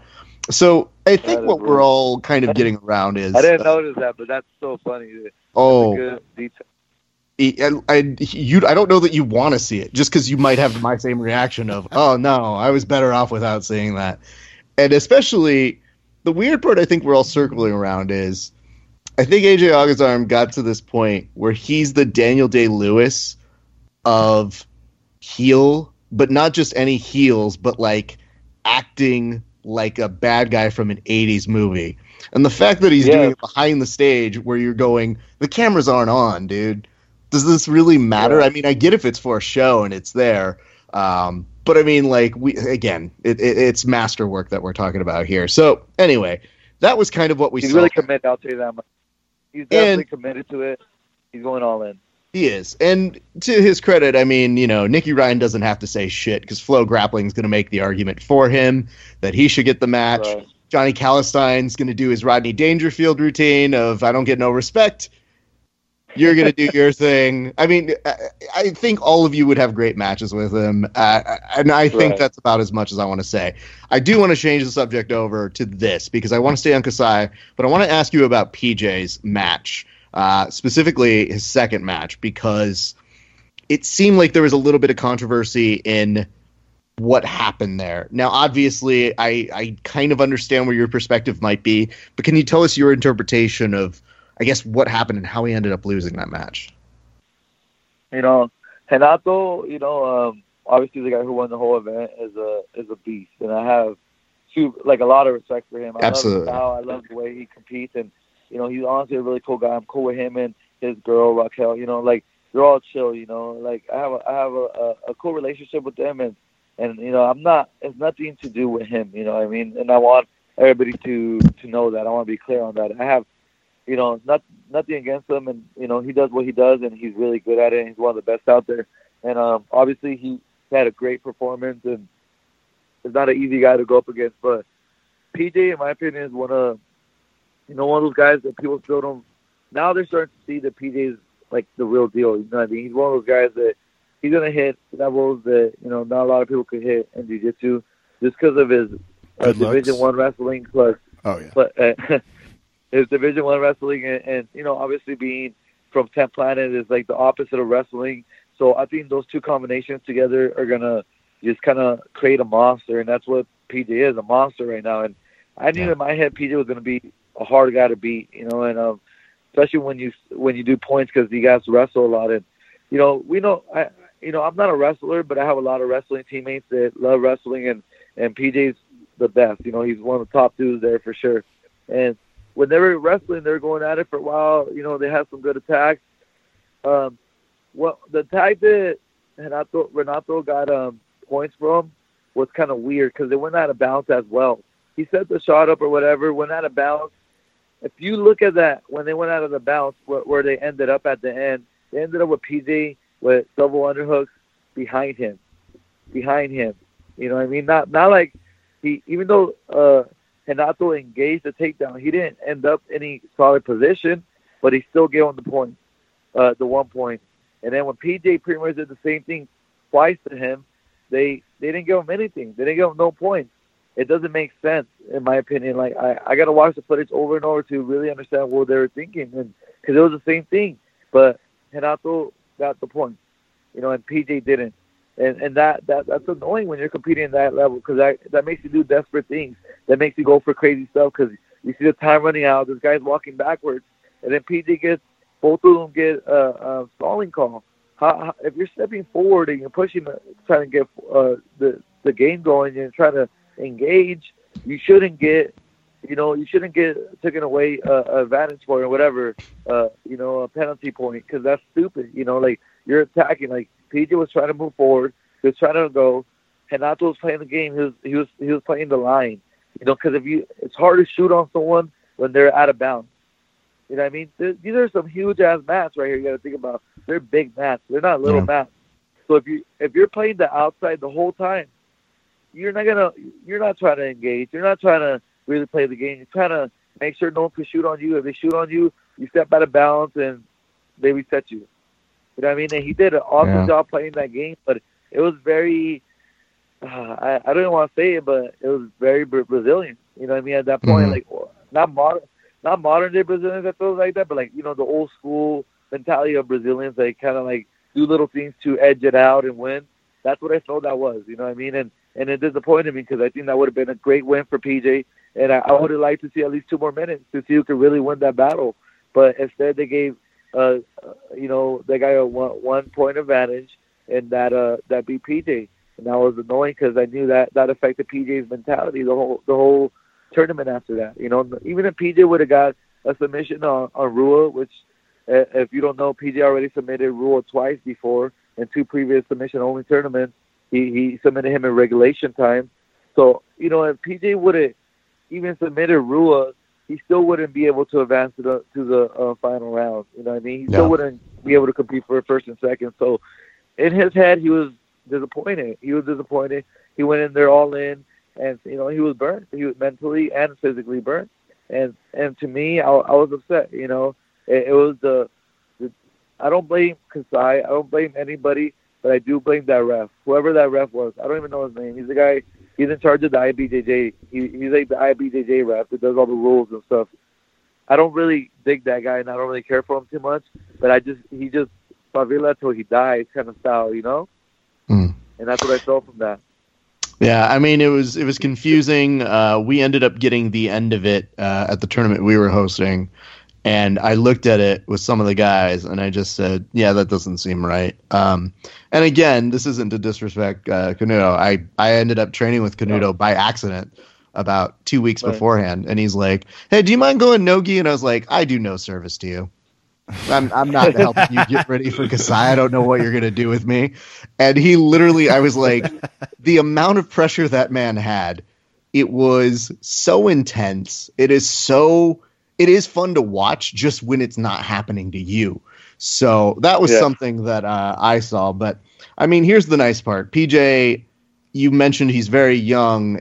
so i think what we're all kind of getting around is I didn't notice that, but that's so funny. That's oh. I, I, you, I don't know that you want to see it just because you might have my same reaction of, oh no, I was better off without seeing that. And especially the weird part I think we're all circling around is I think AJ Agazarm got to this point where he's the Daniel Day Lewis of heel, but not just any heels, but like acting like a bad guy from an 80s movie. And the fact that he's Yeah. doing it behind the stage where you're going, the cameras aren't on, dude. Does this really matter? Yeah. I mean, I get if it's for a show and it's there. Um, but I mean, like we again, it, it, it's masterwork that we're talking about here. So anyway, that was kind of what we He's saw. really committed. I'll tell you that much. He's definitely committed to it. He's going all in. He is. And to his credit, I mean, you know, Nicky Ryan doesn't have to say shit because FloGrappling is going to make the argument for him that he should get the match. Right. Johnny Calestine's going to do his Rodney Dangerfield routine of I don't get no respect. You're going to do your thing. I mean, I, I think all of you would have great matches with him. Uh, and I think Right. that's about as much as I want to say. I do want to change the subject over to this because I want to stay on Kasai, but I want to ask you about PJ's match, uh, specifically his second match, because it seemed like there was a little bit of controversy in what happened there. Now, obviously, I, I kind of understand where your perspective might be, but can you tell us your interpretation of, I guess, what happened and how he ended up losing that match? You know, Renato, you know, um, obviously the guy who won the whole event is a is a beast, and I have two like a lot of respect for him. I Absolutely. love his style. I love the way he competes, and you know, he's honestly a really cool guy. I'm cool with him and his girl Raquel. You know, like they're all chill. You know, like I have a, I have a, a, a cool relationship with them, and and you know, I'm not. It's nothing to do with him. You know, what I mean, and I want everybody to to know that. I want to be clear on that. I have, you know, not nothing against him, and you know, he does what he does, and he's really good at it. And he's one of the best out there. And um, obviously, he had a great performance, and is not an easy guy to go up against. But PJ, in my opinion, is one of you know one of those guys that people still don't. Now they're starting to see that PJ is like the real deal. You know what I mean? He's one of those guys that he's gonna hit levels that you know not a lot of people could hit in jiu-jitsu just because of his uh. Division One wrestling plus Oh yeah. but uh, his Division One wrestling and, and you know obviously being from Ten Planet is like the opposite of wrestling. So I think those two combinations together are gonna just kind of create a monster, and that's what PJ is a monster right now. And I knew Yeah. in my head PJ was gonna be a hard guy to beat, you know, and um, especially when you when you do points because he guys wrestle a lot, and you know we know I you know I'm not a wrestler, but I have a lot of wrestling teammates that love wrestling, and and PJ's the best. You know, he's one of the top dudes there for sure. And when they were wrestling, they were going at it for a while. You know, they had some good attacks. Um, well, the tag that Renato, Renato got um, points from was kind of weird because they went out of bounds as well. He set the shot up or whatever, went out of bounds. If you look at that, when they went out of the bounce, where, where they ended up at the end, they ended up with PJ with double underhooks behind him, behind him. You know what I mean? Not not like he, even though uh, Renato engaged the takedown, he didn't end up any solid position, but he still gave him the point, uh, the one point. And then when PJ pretty much did the same thing twice to him, they they didn't give him anything. They didn't give him no points. It doesn't make sense, in my opinion. Like I, I got to watch the footage over and over to really understand what they were thinking, and because it was the same thing. But Renato got the points, you know, and PJ didn't. And and that, that that's annoying when you're competing at that level because that that makes you do desperate things. That makes you go for crazy stuff because you see the time running out. This guy's walking backwards, and then PJ gets both of them get a, a stalling call. How, how, if you're stepping forward and you're pushing, uh, trying to get uh, the the game going, and trying to engage, you shouldn't get, you know, you shouldn't get taken away uh, a advantage point or whatever, uh, you know, a penalty point because that's stupid. You know, like you're attacking. Like PJ was trying to move forward, he was trying to go. Renato was playing the game. He was he was he was playing the line. You know, because if you, it's hard to shoot on someone when they're out of bounds. You know what I mean? There, these are some huge ass mats right here. You got to think about. They're big mats. They're not little Yeah. mats. So if you if you're playing the outside the whole time, you're not gonna you're not trying to engage. You're not trying to really play the game. You're trying to make sure no one can shoot on you. If they shoot on you, you step out of bounds and they reset you. You know what I mean? And he did an awesome Yeah. job playing that game, but it was very. Uh, I, I don't even want to say it, but it was very Bra- Brazilian. You know what I mean? At that point, Mhm. like not modern, not modern day Brazilians that feel like that, but like you know the old school mentality of Brazilians. They kind of like do little things to edge it out and win. That's what I felt that was. You know what I mean? And and it disappointed me because I think that would have been a great win for PJ, and I, I would have liked to see at least two more minutes to see who could really win that battle. But instead, they gave uh, uh, you know that guy a one, one point advantage, and that uh that beat PJ, and that was annoying because I knew that that affected PJ's mentality the whole the whole tournament after that. You know, even if PJ would have got a submission on on Rua, which uh, if you don't know, PJ already submitted Rua twice before in two previous submission only tournaments. He he submitted him in regulation time. So you know, if PJ would have even submitted Rua he still wouldn't be able to advance to the to the uh, final round. You know what I mean? He still Yeah. wouldn't be able to compete for first and second. So in his head, he was disappointed. He was disappointed. He went in there all in, and you know he was burnt. He was mentally and physically burnt. And and to me, I, I was upset. You know, it, it was the, the I don't blame Kasai. I don't blame anybody, but I do blame that ref, whoever that ref was. I don't even know his name. He's the guy. He's in charge of the IBJJ. He, he's like the IBJJ ref that does all the rules and stuff. I don't really dig that guy, and I don't really care for him too much. But I just he just favela till he dies kind of style, you know. Mm. And that's what I saw from that. Yeah, I mean it was it was confusing. Uh, we ended up getting the end of it uh, at the tournament we were hosting, and I looked at it with some of the guys, and I just said, "Yeah, that doesn't seem right." Um, and again, this isn't to disrespect uh, Canuto. I I ended up training with Canuto by accident about two weeks Right. beforehand, and he's like, "Hey, do you mind going nogi?" And I was like, "I do no service to you." I'm I'm not helping you get ready for Kasai. I don't know what you're gonna do with me. And he literally, I was like, the amount of pressure that man had, it was so intense. It is so it is fun to watch just when it's not happening to you. So that was Yeah. something that uh, I saw. But I mean, here's the nice part. PJ, you mentioned he's very young,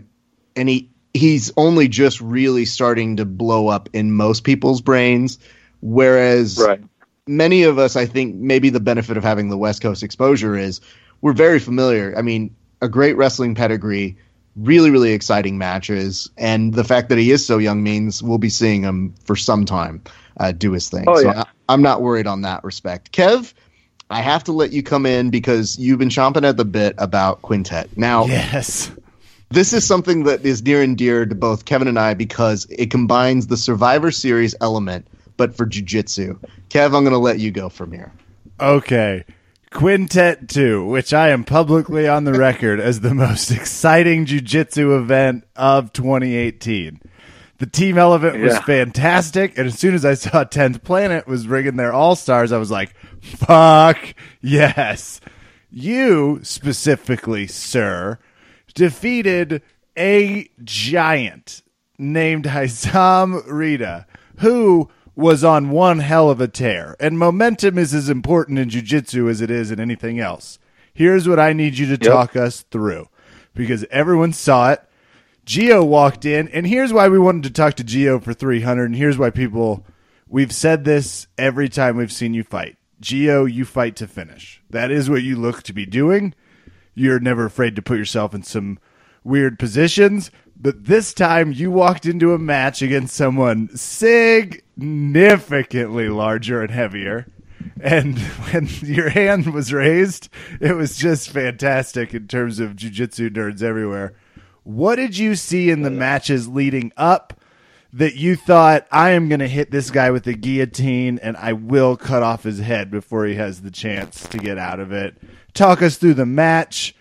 and he he's only just really starting to blow up in most people's brains. Whereas Right. many of us, I think, maybe the benefit of having the West Coast exposure is we're very familiar. I mean, a great wrestling pedigree, really, really exciting matches, and the fact that he is so young means we'll be seeing him for some time uh, do his thing. Oh, so yeah. I, I'm not worried on that respect. Kev, I have to let you come in because you've been chomping at the bit about Quintet. Now, Yes. this is something that is near and dear to both Kevin and I because it combines the Survivor Series element, but for jiu-jitsu. Kev, I'm going to let you go from here. Okay. Quintet 2, which I am publicly on the record as the most exciting jiu-jitsu event of 2018. The team element was Yeah. fantastic, and as soon as I saw 10th Planet was bringing their all-stars, I was like, fuck yes. You, specifically, sir, defeated a giant named Haisam Rida, who was on one hell of a tear. And momentum is as important in jiu-jitsu as it is in anything else. Here's what I need you to talk us through because everyone saw it. Gio walked in, and here's why we wanted to talk to Gio for 300, and here's why people we've said this every time we've seen you fight. Gio, you fight to finish. That is what you look to be doing. You're never afraid to put yourself in some weird positions, but this time you walked into a match against someone significantly larger and heavier. And when your hand was raised, it was just fantastic in terms of jujitsu nerds everywhere. What did you see in the matches leading up that you thought I am going to hit this guy with a guillotine and I will cut off his head before he has the chance to get out of it? Talk us through the match.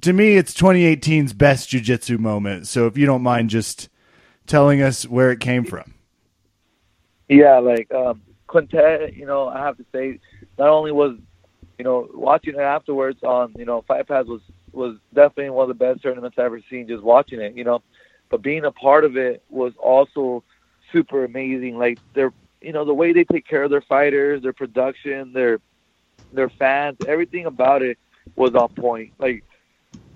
To me, it's 2018's best jujitsu moment. So if you don't mind just telling us where it came from. Yeah, like um, Quintet, you know, I have to say, not only was, you know, watching it afterwards on, you know, Fight Pass was was definitely one of the best tournaments I've ever seen. Just watching it, you know, but being a part of it was also super amazing. Like they're, you know, the way they take care of their fighters, their production, their their fans, everything about it was on point. Like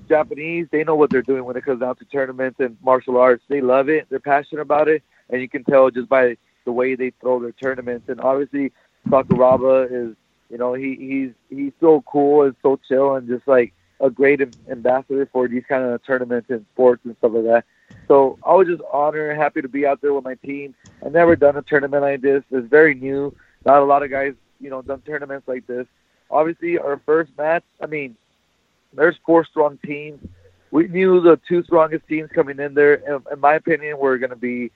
Japanese, they know what they're doing when it comes down to tournaments and martial arts. They love it. They're passionate about it, and you can tell just by the way they throw their tournaments. And obviously, Sakuraba is, you know, he he's he's so cool and so chill and just like a great ambassador for these kind of tournaments and sports and stuff like that. So I was just honored and happy to be out there with my team. I've never done a tournament like this. It's very new. Not a lot of guys, you know, done tournaments like this. Obviously, our first match. I mean, there's four strong teams. We knew the two strongest teams coming in there, in, in my opinion, were going to be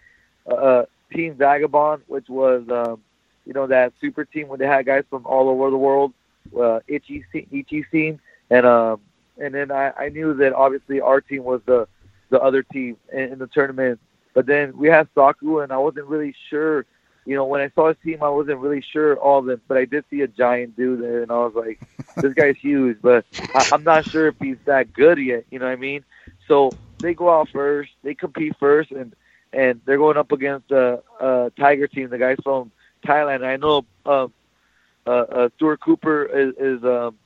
uh, Team Vagabond, which was, um, you know, that super team where they had guys from all over the world, uh, Ishii, Ishii team, and um, and then I, I knew that obviously our team was the the other team in, in the tournament. But then we had Saku, and I wasn't really sure. You know, when I saw his team, I wasn't really sure all of them, but I did see a giant dude there, and I was like, this guy's huge, but I, I'm not sure if he's that good yet. You know what I mean? So they go out first, they compete first, and and they're going up against the uh, Tiger team, the guys from Thailand. I know um, uh, uh, Stuart Cooper is, is um,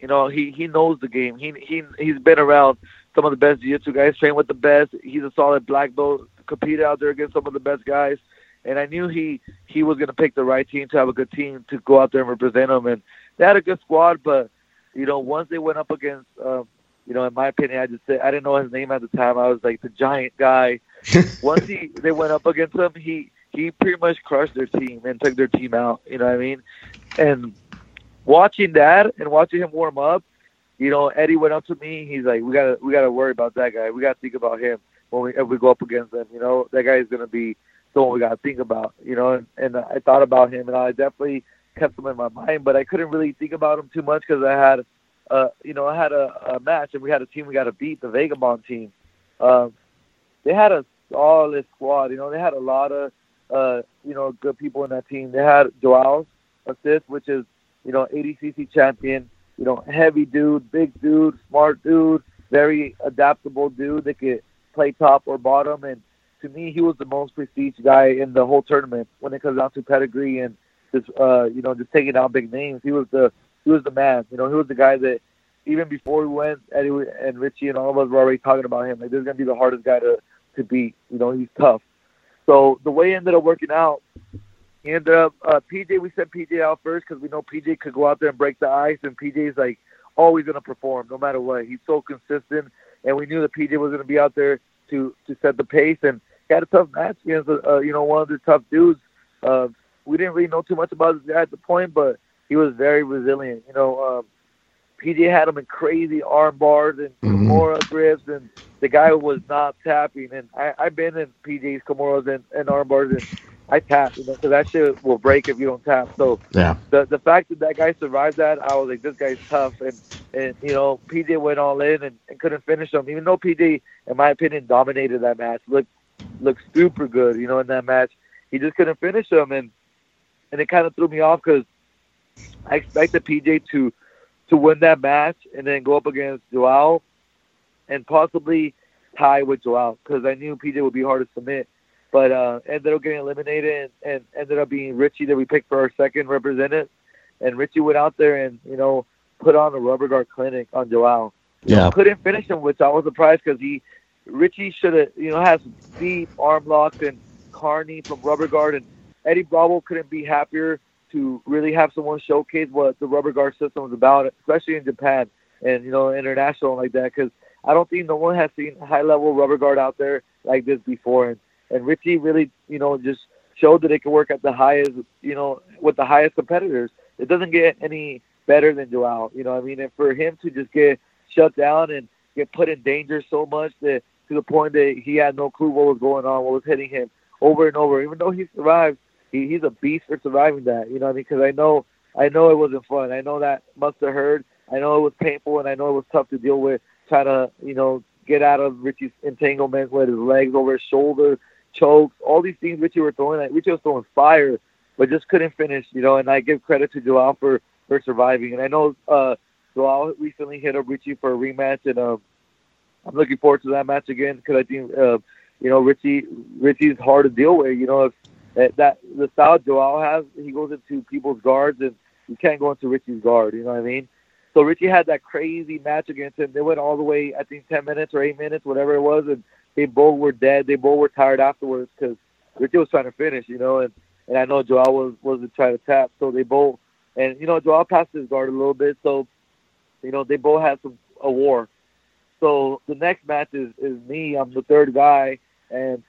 you know, he he knows the game. He he he's been around some of the best jiu-jitsu guys, trained with the best. He's a solid black belt, competed out there against some of the best guys. And I knew he he was going to pick the right team to have a good team to go out there and represent them. And they had a good squad, but you know, once they went up against, um, you know, in my opinion, I just said I didn't know his name at the time. I was like the giant guy. once he they went up against him, he he pretty much crushed their team and took their team out. You know what I mean? And watching that and watching him warm up, you know, Eddie went up to me. He's like, "We gotta, we gotta worry about that guy. We gotta think about him when we if we go up against them. You know, that guy is gonna be someone we gotta think about. You know." And, and I thought about him, and I definitely kept him in my mind, but I couldn't really think about him too much because I had, uh, you know, I had a, a match and we had a team we got to beat, the Vagabond team. Um, they had a solid squad. You know, they had a lot of, uh, you know, good people in that team. They had Joao Assis, which is, you know, ADCC champion you know, heavy dude, big dude, smart dude, very adaptable dude that could play top or bottom. And to me, he was the most prestige guy in the whole tournament when it comes down to pedigree and just, uh, you know, just taking down big names. He was the he was the man. You know, he was the guy that even before we went, Eddie and Richie and all of us were already talking about him. Like, this is gonna be the hardest guy to to beat. You know, he's tough. So the way it ended up working out, he ended up uh, PJ. We sent PJ out first because we know PJ could go out there and break the ice, and PJ's like always going to perform no matter what. He's so consistent, and we knew that PJ was going to be out there to to set the pace. And he had a tough match against uh, you know one of the tough dudes. Uh, we didn't really know too much about this guy at the point, but he was very resilient. You know, um, PJ had him in crazy arm bars and mm-hmm. Kimura grips, and the guy was not tapping. And I, I've been in PJ's Kimuras and, and arm bars, and I tap, you know, because that shit will break if you don't tap. So yeah, the the fact that that guy survived that, I was like, this guy's tough, and and you know, PJ went all in and, and couldn't finish him, even though PJ, in my opinion, dominated that match, looked looked super good, you know, in that match. He just couldn't finish him, and and it kind of threw me off because I expected PJ to to win that match and then go up against Joao and possibly tie with Joao because I knew PJ would be hard to submit but uh, ended up getting eliminated and, and ended up being Richie that we picked for our second representative. And Richie went out there and you know put on a rubber guard clinic on Joao. Yeah, couldn't finish him, which I was surprised because he Richie should have you know has deep arm locks and Carney from rubber guard and Eddie Bravo couldn't be happier to really have someone showcase what the rubber guard system is about, especially in Japan and you know international like that. Because I don't think no one has seen high level rubber guard out there like this before. And and Richie really, you know, just showed that it can work at the highest, you know, with the highest competitors. It doesn't get any better than Joao, you know. I mean, and for him to just get shut down and get put in danger so much that to the point that he had no clue what was going on, what was hitting him over and over. Even though he survived, he, he's a beast for surviving that. You know, I mean, because I know, I know it wasn't fun. I know that must have hurt. I know it was painful, and I know it was tough to deal with. Trying to, you know, get out of Richie's entanglement with his legs over his shoulder, chokes, all these things Richie were throwing. Like Richie was throwing fire, but just couldn't finish. You know, and I give credit to Joao for for surviving. And I know uh, Joao recently hit up Richie for a rematch, and um, I'm looking forward to that match again because I think uh, you know Richie Richie's hard to deal with. You know, if that, that the style Joao has, he goes into people's guards, and you can't go into Richie's guard. You know what I mean? So Richie had that crazy match against him. They went all the way, I think, ten minutes or eight minutes, whatever it was, and they both were dead. They both were tired afterwards because Richie was trying to finish, you know, and and I know Joao was wasn't trying to tap, so they both and you know Joao passed his guard a little bit, so you know they both had some a war. So the next match is is me. I'm the third guy, and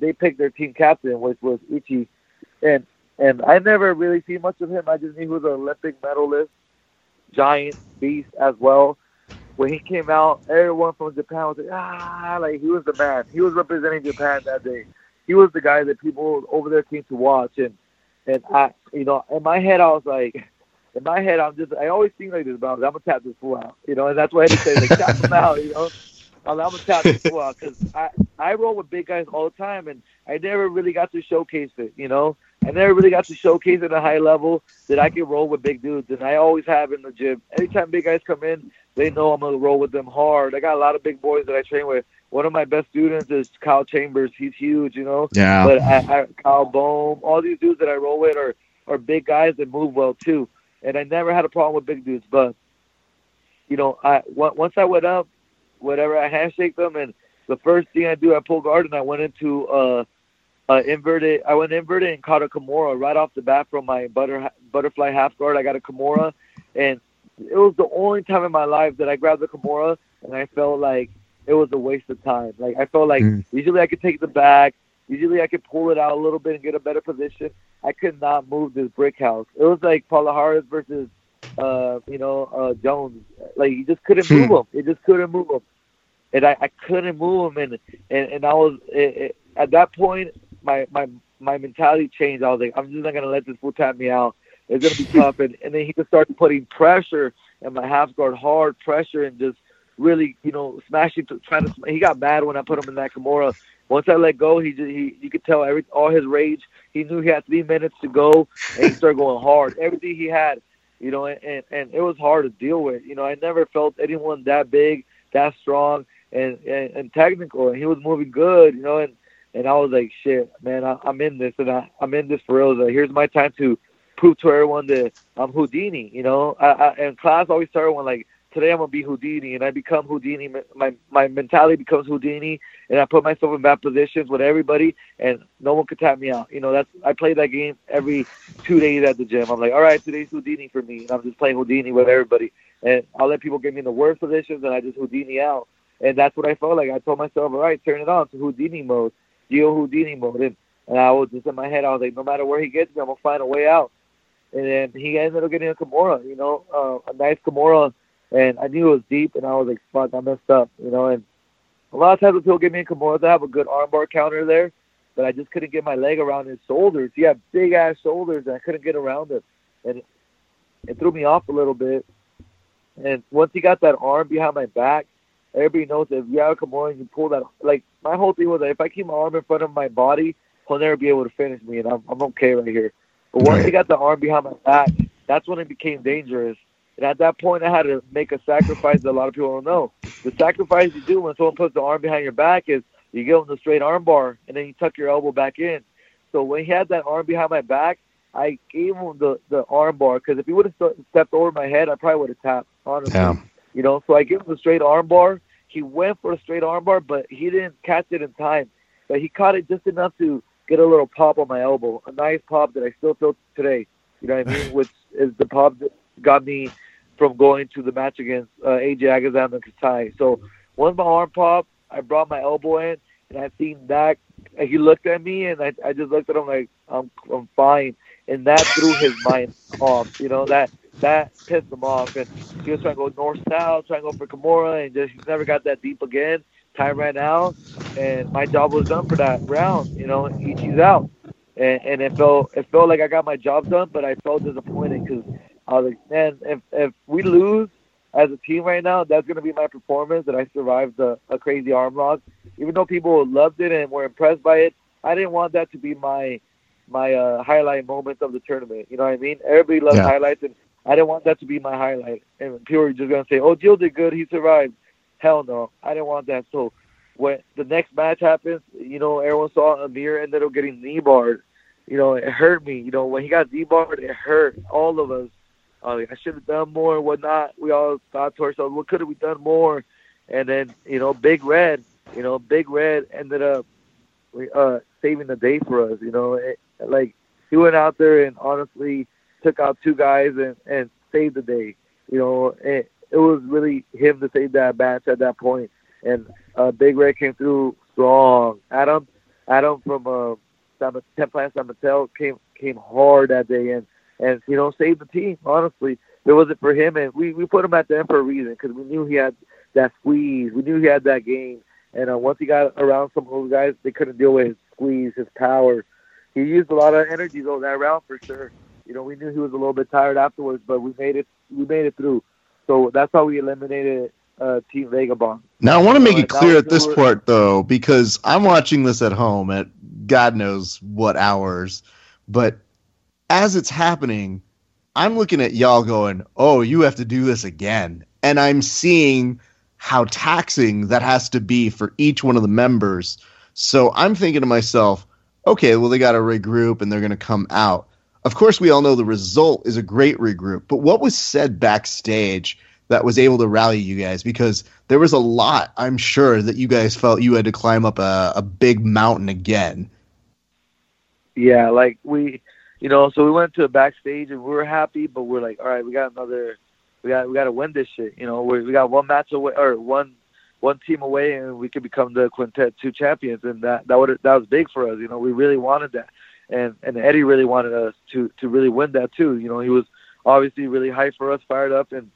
they picked their team captain, which was Ishii, and and I never really seen much of him. I just knew he was an Olympic medalist, giant beast as well when he came out, everyone from Japan was like, ah, like he was the man. He was representing Japan that day. He was the guy that people over there came to watch. And and I, you know, in my head, I was like, in my head, I'm just, I always think like this, but I'm gonna tap this fool out, you know, and that's why I say like tap him out, you know. I'm, I'm gonna this fool because I I roll with big guys all the time, and I never really got to showcase it, you know. I never really got to showcase at a high level that I can roll with big dudes, and I always have in the gym. Anytime big guys come in, they know I'm gonna roll with them hard. I got a lot of big boys that I train with. one of my best students is Kyle Chambers. He's huge, you know. Yeah. But I, I, Kyle Bohm, all these dudes that I roll with are are big guys that move well too. And I never had a problem with big dudes, but you know, I once I went up, whatever I handshake them, and the first thing I do, I pull guard and I went into uh, uh inverted. I went inverted and caught a Kimura right off the bat from my butter butterfly half guard. I got a Kimura, and it was the only time in my life that I grabbed the Kimura and I felt like it was a waste of time. Like I felt like mm. usually I could take the back, usually I could pull it out a little bit and get a better position. I could not move this brick house. It was like Palhares versus uh, you know, uh, Jones. Like he just couldn't move hmm. him. He just couldn't move him, and I, I couldn't move him. And and, and I was it, it, at that point, my my my mentality changed. I was like, I'm just not gonna let this fool tap me out. It's gonna be tough. And and then he just started putting pressure and my half guard, hard pressure, and just really, you know, smashing, trying to. He got mad when I put him in that Kimura. Once I let go, he just, he you could tell every all his rage. He knew he had three minutes to go, and he started going hard. Everything he had, you know, and and it was hard to deal with. You know, I never felt anyone that big, that strong, and and, and technical. And he was moving good, you know, and and I was like, shit, man, I, I'm in this, and I, I'm in this for real. So here's my time to prove to everyone that I'm Houdini. You know, I, I, and class always started when like today I'm gonna be Houdini, and I become Houdini. My my mentality becomes Houdini, and I put myself in bad positions with everybody, and no one could tap me out. You know, that's I play that game every two days at the gym. I'm like, all right, today's Houdini for me, and I'm just playing Houdini with everybody, and I'll let people get me in the worst positions, and I just Houdini out, and that's what I felt like. I told myself, all right, turn it on to Houdini mode, Gio Houdini mode, and, and I was just in my head, I was like, no matter where he gets me, I'm gonna find a way out. And then he ended up getting a Kimura, you know, uh, a nice Kimura and I knew it was deep, and I was like, "Fuck, I messed up," you know. And a lot of times when people get me in Kimura, I have a good armbar counter there, but I just couldn't get my leg around his shoulders. He had big ass shoulders, and I couldn't get around it, and it threw me off a little bit. And once he got that arm behind my back, everybody knows that if you have a Kimura and you pull that, like my whole thing was that if I keep my arm in front of my body, he'll never be able to finish me, and I'm I'm okay right here. But once he got the arm behind my back, that's when it became dangerous and at that point, I had to make a sacrifice that a lot of people don't know. The sacrifice you do when someone puts the arm behind your back is you give them the straight arm bar and then you tuck your elbow back in. So when he had that arm behind my back, I gave him the the arm bar because if he would have stepped over my head, I probably would have tapped. Honestly, yeah. you know. So I gave him the straight arm bar. He went for a straight arm bar, but he didn't catch it in time. But he caught it just enough to get a little pop on my elbow, a nice pop that I still feel today. You know what I mean? Which is the pop that got me from going to the match against uh, AJ Agazarm and Kasai. So once my arm popped, I brought my elbow in, and I seen that. He looked at me, and I, I just looked at him like I'm I'm fine, and that threw his mind off. You know that that pissed him off, and he was trying to go north south, trying to go for Kimura, and just he never got that deep again. Time ran out, and my job was done for that round. You know, Ishii's out, and and it felt it felt like I got my job done, but I felt disappointed because I was like, man, if if we lose as a team right now, that's gonna be my performance that I survived a, a crazy arm lock. Even though people loved it and were impressed by it, I didn't want that to be my my uh, highlight moment of the tournament. You know what I mean? Everybody loves yeah. highlights, and I didn't want that to be my highlight. And people were just gonna say, "Oh, Jill did good. He survived." Hell no, I didn't want that. So when the next match happens, you know, everyone saw Amir ended up getting knee barred. You know, it hurt me. You know, when he got knee barred, it hurt all of us uh, I should have done more and whatnot. We all thought to ourselves, what could have we done more? And then, you know, Big Red, you know, Big Red ended up uh, saving the day for us. You know, it, like he went out there and honestly took out two guys and and saved the day. You know, it, it was really him to save that match at that point. And uh, Big Red came through strong. Adam, Adam from uh, Ten Plan San Mateo came came hard that day and and you know save the team. Honestly, if it wasn't for him, and we we put him at the end for a reason because we knew he had that squeeze. We knew he had that game, and uh, once he got around some of those guys, they couldn't deal with his squeeze, his power. He used a lot of energy though that round for sure. You know, we knew he was a little bit tired afterwards, but we made it. We made it through. So that's how we eliminated uh, Team Vagabond. Now I want to make it clear at this part though, because I'm watching this at home at God knows what hours, but as it's happening, I'm looking at y'all going, "Oh, you have to do this again," and I'm seeing how taxing that has to be for each one of the members. So I'm thinking to myself, okay, well, they got to regroup and they're going to come out. Of course, we all know the result is a great regroup, but what was said backstage that was able to rally you guys? Because there was a lot, I'm sure, that you guys felt you had to climb up a, a big mountain again. Yeah, like we, you know, so we went to a backstage and we were happy, but we're like, all right, we got another, we got we got to win this shit. You know, we we got one match away or one one team away, and we could become the Quintet Two champions, and that that would that was big for us. You know, we really wanted that and and Eddie really wanted us to to really win that too. You know, he was obviously really hyped for us, fired up, and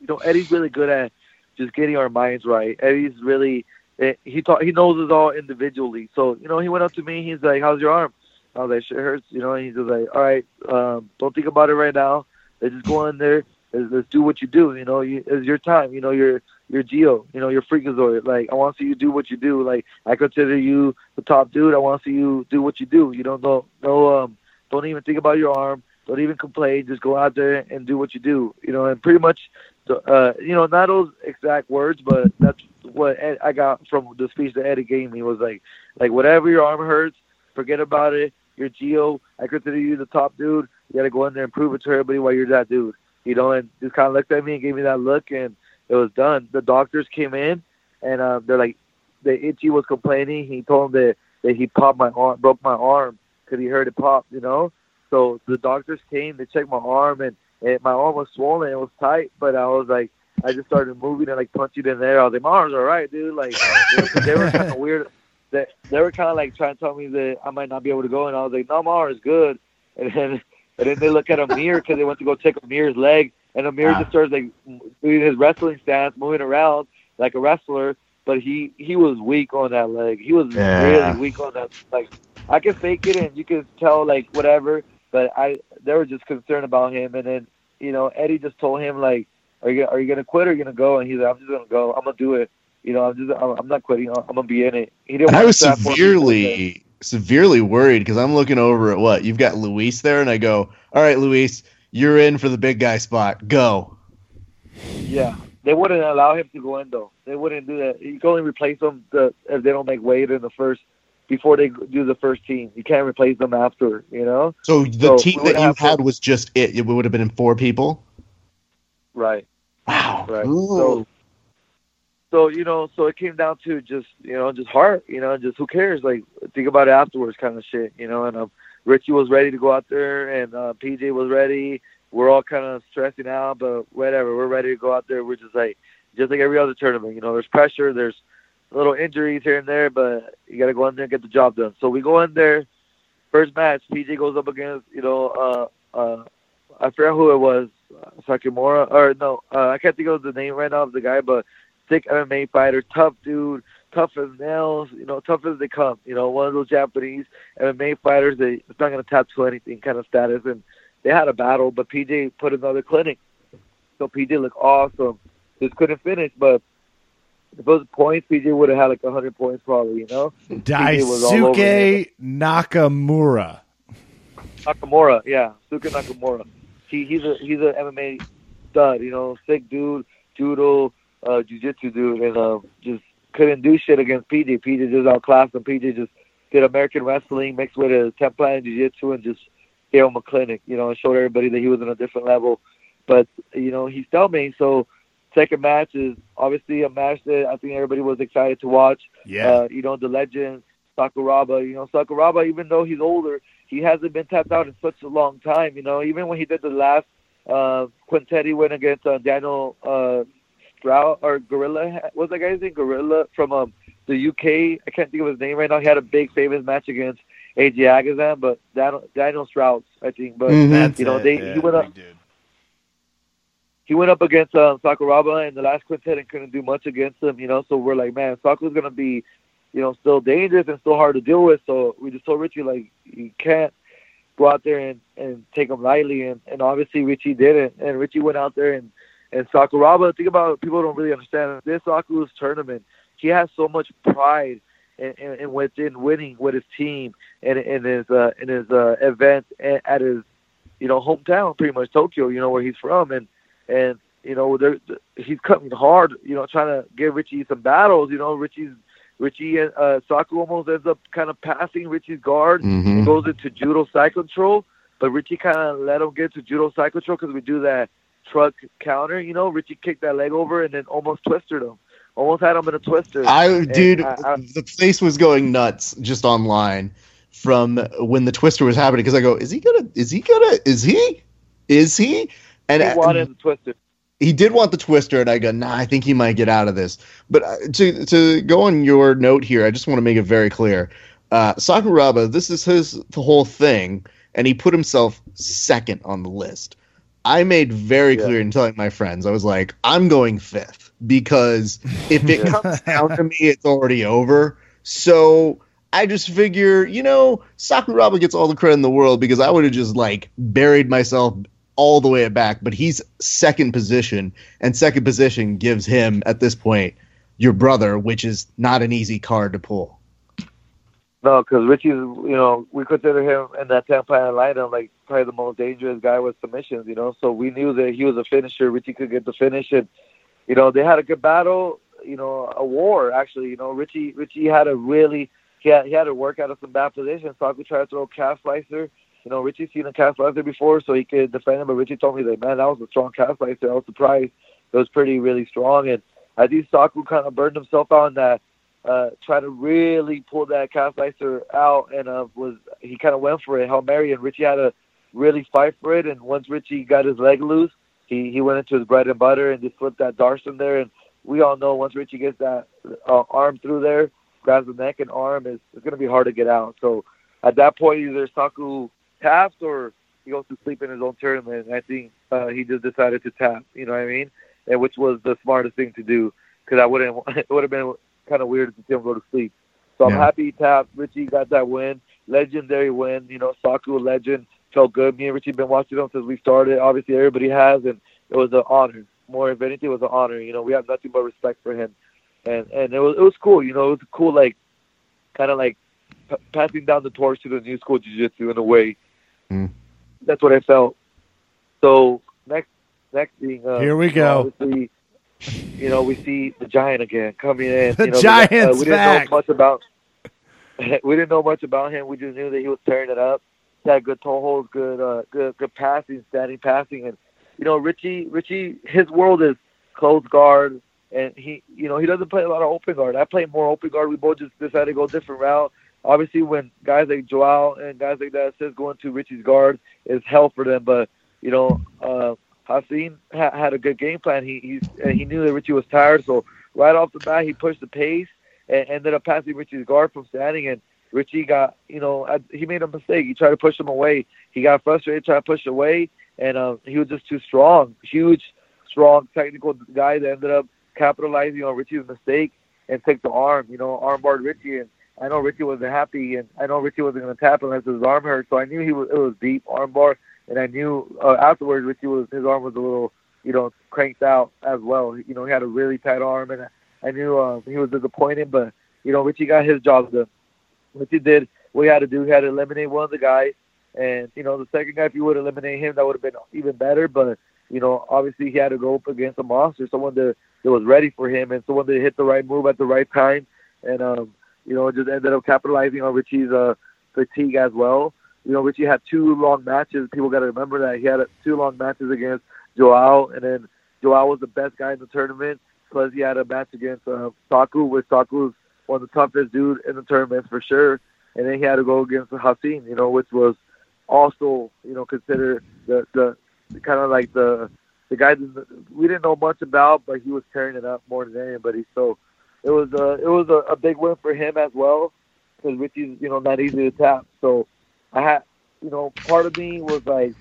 you know Eddie's really good at just getting our minds right. Eddie's really eh, he taught he knows us all individually. So you know, he went up to me. He's like, "How's your arm?" Was like, "Shit hurts." You know, and he's like, "All right, um, don't think about it right now. Let's just go in there. Let's, let's do what you do. You know, you, it's your time. You know, you're you're Gio, you know, you're Freakazoid. Like I want to see you do what you do. Like I consider you the top dude. I want to see you do what you do. You don't know, no, um, don't even think about your arm. Don't even complain. Just go out there and do what you do. You know, and pretty much, uh, you know, not those exact words, but that's what Ed, I got from the speech that Eddie gave me was like, like whatever your arm hurts, forget about it. You're Gio. I consider you the top dude. You got to go in there and prove it to everybody why you're that dude. You know, and just kind of looked at me and gave me that look and it was done. The doctors came in, and uh, they're like, the itchy was complaining. He told them that, that he popped my arm, broke my arm because he heard it pop, you know. So the doctors came, they checked my arm, and, and my arm was swollen. It was tight, but I was like, I just started moving and like punching in there. I was like, my arm's all right, dude. Like, they were kind of weird. They, they were kind of like trying to tell me that I might not be able to go, and I was like, no, my arm is good. And then, and then they look at Amir because they went to go check Amir's leg, and Amir just starts like doing his wrestling stance, moving around like a wrestler. But he he was weak on that leg. He was Yeah. really weak on that. Like I could fake it, and you could tell like whatever. But I they were just concerned about him. And then you know Eddie just told him like, are you are you gonna quit or are you gonna go? And he's like, I'm just gonna go. I'm gonna do it. You know, I'm just I'm, I'm not quitting. I'm gonna be in it. He didn't. I was to strap more people in. severely, severely worried because I'm looking over at what you've got Luis there, and I go, "All right, Luis, you're in for the big guy spot. Go." Yeah, they wouldn't allow him to go in though. They wouldn't do that. You can only replace them the, if they don't make weight in the first before they do the first team. You can't replace them after. You know, So the So team that you have to- had was just it. It would have been four people. right? Wow. Right. Ooh. So, so you know, so it came down to just you know, just heart. You know, just who cares? Like think about it afterwards, kind of shit. You know, and um, Richie was ready to go out there, and uh, PJ was ready. We're all kind of stressing out, but whatever. We're ready to go out there. We're just like, just like every other tournament. You know, there's pressure. There's little injuries here and there, but you got to go in there and get the job done. So we go in there. First match, PJ goes up against you know, uh, uh, I forgot who it was, uh, Sakimura or no, uh, I can't think of the name right now of the guy, but thick MMA fighter, tough dude, tough as nails, you know, tough as they come. You know, one of those Japanese MMA fighters that it's not going to tattoo anything kind of status. And they had a battle, but PJ put another clinic. So PJ looked awesome. Just couldn't finish, but if it was points, PJ would have had like 100 points probably, you know? PJ was all over him. Daisuke Nakamura. Nakamura, yeah, Suka Nakamura. He he's a he's a MMA stud, you know, sick dude, judo, uh, jiu-jitsu dude, and um, just couldn't do shit against PJ. PJ just outclassed him. PJ just did American wrestling mixed with a template and jiu-jitsu and just gave him a clinic, you know, and showed everybody that he was on a different level. But you know, he still me. So second match is obviously a match that I think everybody was excited to watch. Yeah. Uh, you know, the legend Sakuraba. You know, Sakuraba, even though he's older, he hasn't been tapped out in such a long time. You know, even when he did the last uh, quintet, he went against uh, Daniel uh, Stroud or Gorilla. What's that guy's name? Gorilla from um, the UK. I can't think of his name right now. He had a big famous match against AJ Agazarm, but Daniel, Daniel Strauss, I think. But Mhm. You know, it, they- yeah, he went up- big he went up against um, Sakuraba in the last quintet and couldn't do much against him, you know. So we're like, man, Sakura's gonna be, you know, still dangerous and still hard to deal with. So we just told Richie like, you can't go out there and, and take him lightly, and, and obviously Richie didn't. And Richie went out there and and Sakuraba. Think about it, people don't really understand this Sakura's tournament. He has so much pride in, in, in within winning with his team and in his uh, in his uh, event at at his you know hometown, pretty much Tokyo. You know where he's from, and and you know, they're, he's coming hard. You know, trying to give Richie some battles. You know, Richie's Richie and uh, Saku almost ends up kind of passing Richie's guard Mhm. and goes into judo side control. But Richie kind of let him get to judo side control because we do that truck counter. You know, Richie kicked that leg over and then almost twisted him. Almost had him in a twister. I dude, I- I- the place was going nuts just online from when the twister was happening because I go, is he gonna? Is he gonna? Is he? Is he? And he wanted the twister. he did want the twister, and I go, nah, I think he might get out of this. But uh, to to go on your note here, I just want to make it very clear. Uh, Sakuraba, this is his the whole thing, and he put himself second on the list. I made very Yeah. clear in telling my friends, I was like, I'm going fifth because if it Yeah. comes down to me, it's already over. So I just figure, you know, Sakuraba gets all the credit in the world because I would have just like buried myself all the way back. But he's second position, and second position gives him at this point your brother, which is not an easy card to pull. No, because Richie's, you know, we consider him in that 10 planet lineup like probably the most dangerous guy with submissions, you know. So we knew that he was a finisher. Richie could get the finish. And, you know, they had a good battle, you know, a war, actually. You know, Richie Richie had a really, he had, he had to work out of some bad positions. Saku tried to throw a calf slicer. You know, Richie's seen a calf slicer before, so he could defend him. But Richie told me that, man, that was a strong calf slicer. I was surprised. It was pretty, really strong. And I think Saku kind of burned himself out in that uh, try to really pull that calf slicer out, and uh, was he kind of went for it, Hail Mary, and Richie had to really fight for it. And once Richie got his leg loose, he he went into his bread and butter and just flipped that Darson there. And we all know once Richie gets that uh, arm through there, grabs the neck and arm, is it's going to be hard to get out. So at that point, either Saku taps or he goes to sleep in his own tournament. I think uh, he just decided to tap. You know what I mean? And which was the smartest thing to do because I wouldn't. It would have been kind of weird to see him go to sleep. So I'm happy he tapped. Richie got that win. Legendary win. You know, Saku legend. Felt good. Me and Richie been watching him since we started. Obviously, everybody has, and it was an honor. More, if anything, it was an honor. You know, we have nothing but respect for him, and and it was it was cool. You know, it was cool, like kind of like p- passing down the torch to the new school jiu-jitsu in a way. Mm. That's what I felt. So next, next thing. Uh, Here we go. obviously, you know, we see the giant again coming in. The you know, Giant's we didn't back. know much about. we didn't know much about him. We just knew that he was tearing it up. He had good toe holds, good, uh, good, good passing, standing passing, and you know, Richie, Richie, his world is close guard, and he, you know, he doesn't play a lot of open guard. I play more open guard. We both just decided to go a different route. Obviously, when guys like Joao and guys like that says going to Richie's guard is hell for them, but you know, uh, Haisam ha- had a good game plan. He he knew that Richie was tired, so right off the bat he pushed the pace and ended up passing Richie's guard from standing. And Richie got, you know, he made a mistake. He tried to push him away. He got frustrated, tried to push away, and uh, he was just too strong. Huge, strong, technical guy that ended up capitalizing on Richie's mistake and took the arm. You know, arm Richie, and I know Richie wasn't happy, and I know Richie wasn't going to tap unless his arm hurt. So I knew he was it was deep arm bar, and I knew uh, afterwards Richie was his arm was a little, you know, cranked out as well. You know, he had a really tight arm, and I, I knew uh, he was disappointed, but you know, Richie got his job done. Richie did what he had to do. He had to eliminate one of the guys, and you know, the second guy, if you would eliminate him, that would have been even better. But you know, obviously he had to go up against a monster, someone that, that was ready for him, and someone that hit the right move at the right time, and um, you know, just ended up capitalizing on Richie's uh, fatigue as well. You know, Richie had two long matches. People got to remember that he had uh, two long matches against Joao, and then Joao was the best guy in the tournament. Plus, he had a match against uh, Saku, which Saku's one of the toughest dude in the tournament for sure. And then he had to go against Haisam, you know, which was also, you know, considered the the, the kind of like the the guy that we didn't know much about, but he was tearing it up more than anybody. So it was a it was a, a big win for him as well, because Richie's you know not easy to tap. So I had you know part of me was like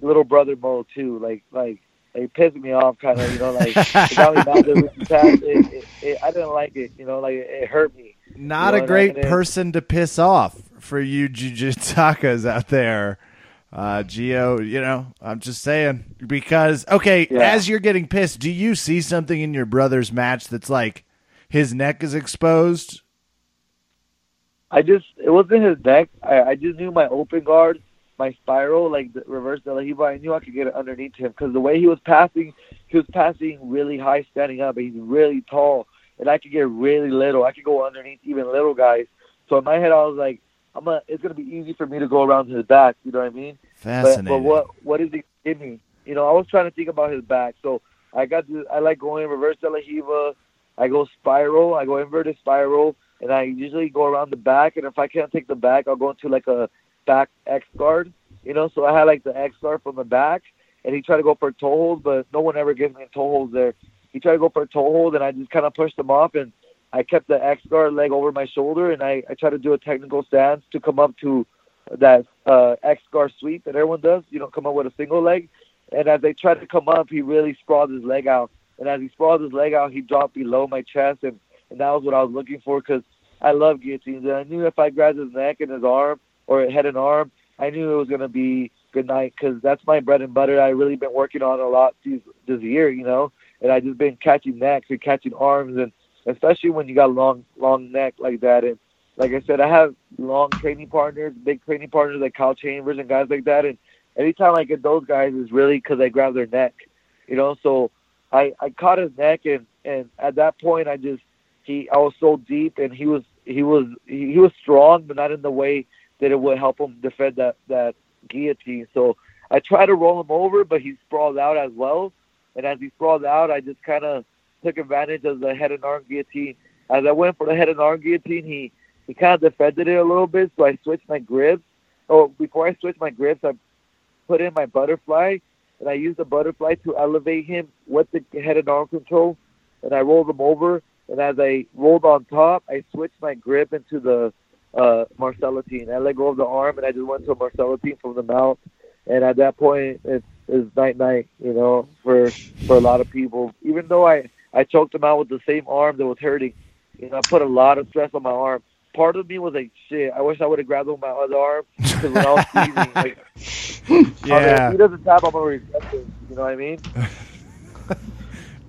little brother mode too, like like it pissed me off kind of you know like it got me mad that Richie tapped. It, it, it, I didn't like it, you know, like it, it hurt me. Not You a great person to piss off for you jujitsakas out there. Uh, Gio, you know, I'm just saying because okay, Yeah. as you're getting pissed, do you see something in your brother's match that's like his neck is exposed? I just it wasn't his neck. I, I just knew my open guard, my spiral, like the reverse De La I knew I could get it underneath him because the way he was passing, he was passing really high standing up. And he's really tall, and I could get really little. I could go underneath even little guys. So in my head, I was like, I'm gonna, it's gonna be easy for me to go around his back. You know what I mean? Fascinating. But, but what what is he give me? You know, I was trying to think about his back. So I got to, I like going reverse De La Riva. I go spiral. I go inverted spiral, and I usually go around the back. And if I can't take the back, I'll go into like a back X guard. You know, so I had like the X guard from the back, and he tried to go for a toe hold, but no one ever gives me a toe hold there. He tried to go for a toe hold, and I just kind of pushed him off, and I kept the X guard leg over my shoulder, and I, I tried to do a technical stance to come up to that uh, X guard sweep that everyone does. You don't come up with a single leg. And as I tried to come up, he really sprawled his leg out. And as he sprawled his leg out, he dropped below my chest, and, and that was what I was looking for because I love guillotines. And I knew if I grabbed his neck and his arm or head and arm, I knew it was going to be good night because that's my bread and butter. I really been working on a lot this, this year, you know, and I just been catching necks and catching arms, and especially when you got long, long neck like that. And like I said, I have long training partners, big training partners like Kyle Chambers and guys like that, and anytime I get those guys is really because I grab their neck, you know. So I I caught his neck, and and at that point I just he I was so deep, and he was he was he, was strong, but not in the way that it would help him defend that that guillotine. So I tried to roll him over, but he sprawled out as well. And as he sprawled out, I just kind of took advantage of the head and arm guillotine. As I went for the head and arm guillotine, he he kind of defended it a little bit, so I switched my grips. Oh, before I switched my grips, I put in my butterfly, and I used the butterfly to elevate him with the head and arm control, and I rolled him over. And as I rolled on top, I switched my grip into the uh, Marcelotine. I let go of the arm, and I just went to a Marcelotine from the mouth. And at that point, it's, it's night night, you know, for for a lot of people. Even though I I choked him out with the same arm that was hurting, you know, I put a lot of stress on my arm. Part of me was like, shit, I wish I would have grabbed him with my other arm because when I was squeezing, like, yeah. if he doesn't tap, I'm gonna regret it. You know what I mean?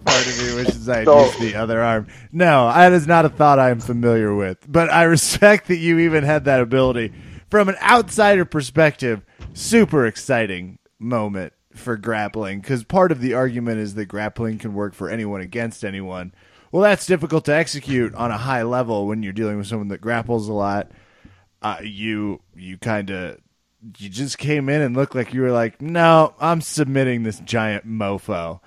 Part of me wishes I had So- used the other arm. No, that is not a thought I am familiar with. But I respect that you even had that ability. From an outsider perspective, super exciting moment for grappling because part of the argument is that grappling can work for anyone against anyone. Well, that's difficult to execute on a high level when you're dealing with someone that grapples a lot. Uh, you you kind of you just came in and looked like you were like, no, I'm submitting this giant mofo.